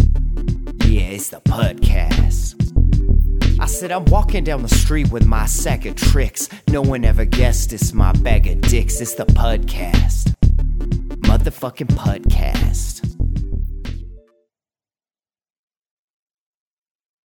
Yeah, it's the podcast. I said, I'm walking down the street with my sack of tricks. No one ever guessed it's my bag of dicks. It's the podcast. Motherfucking podcast.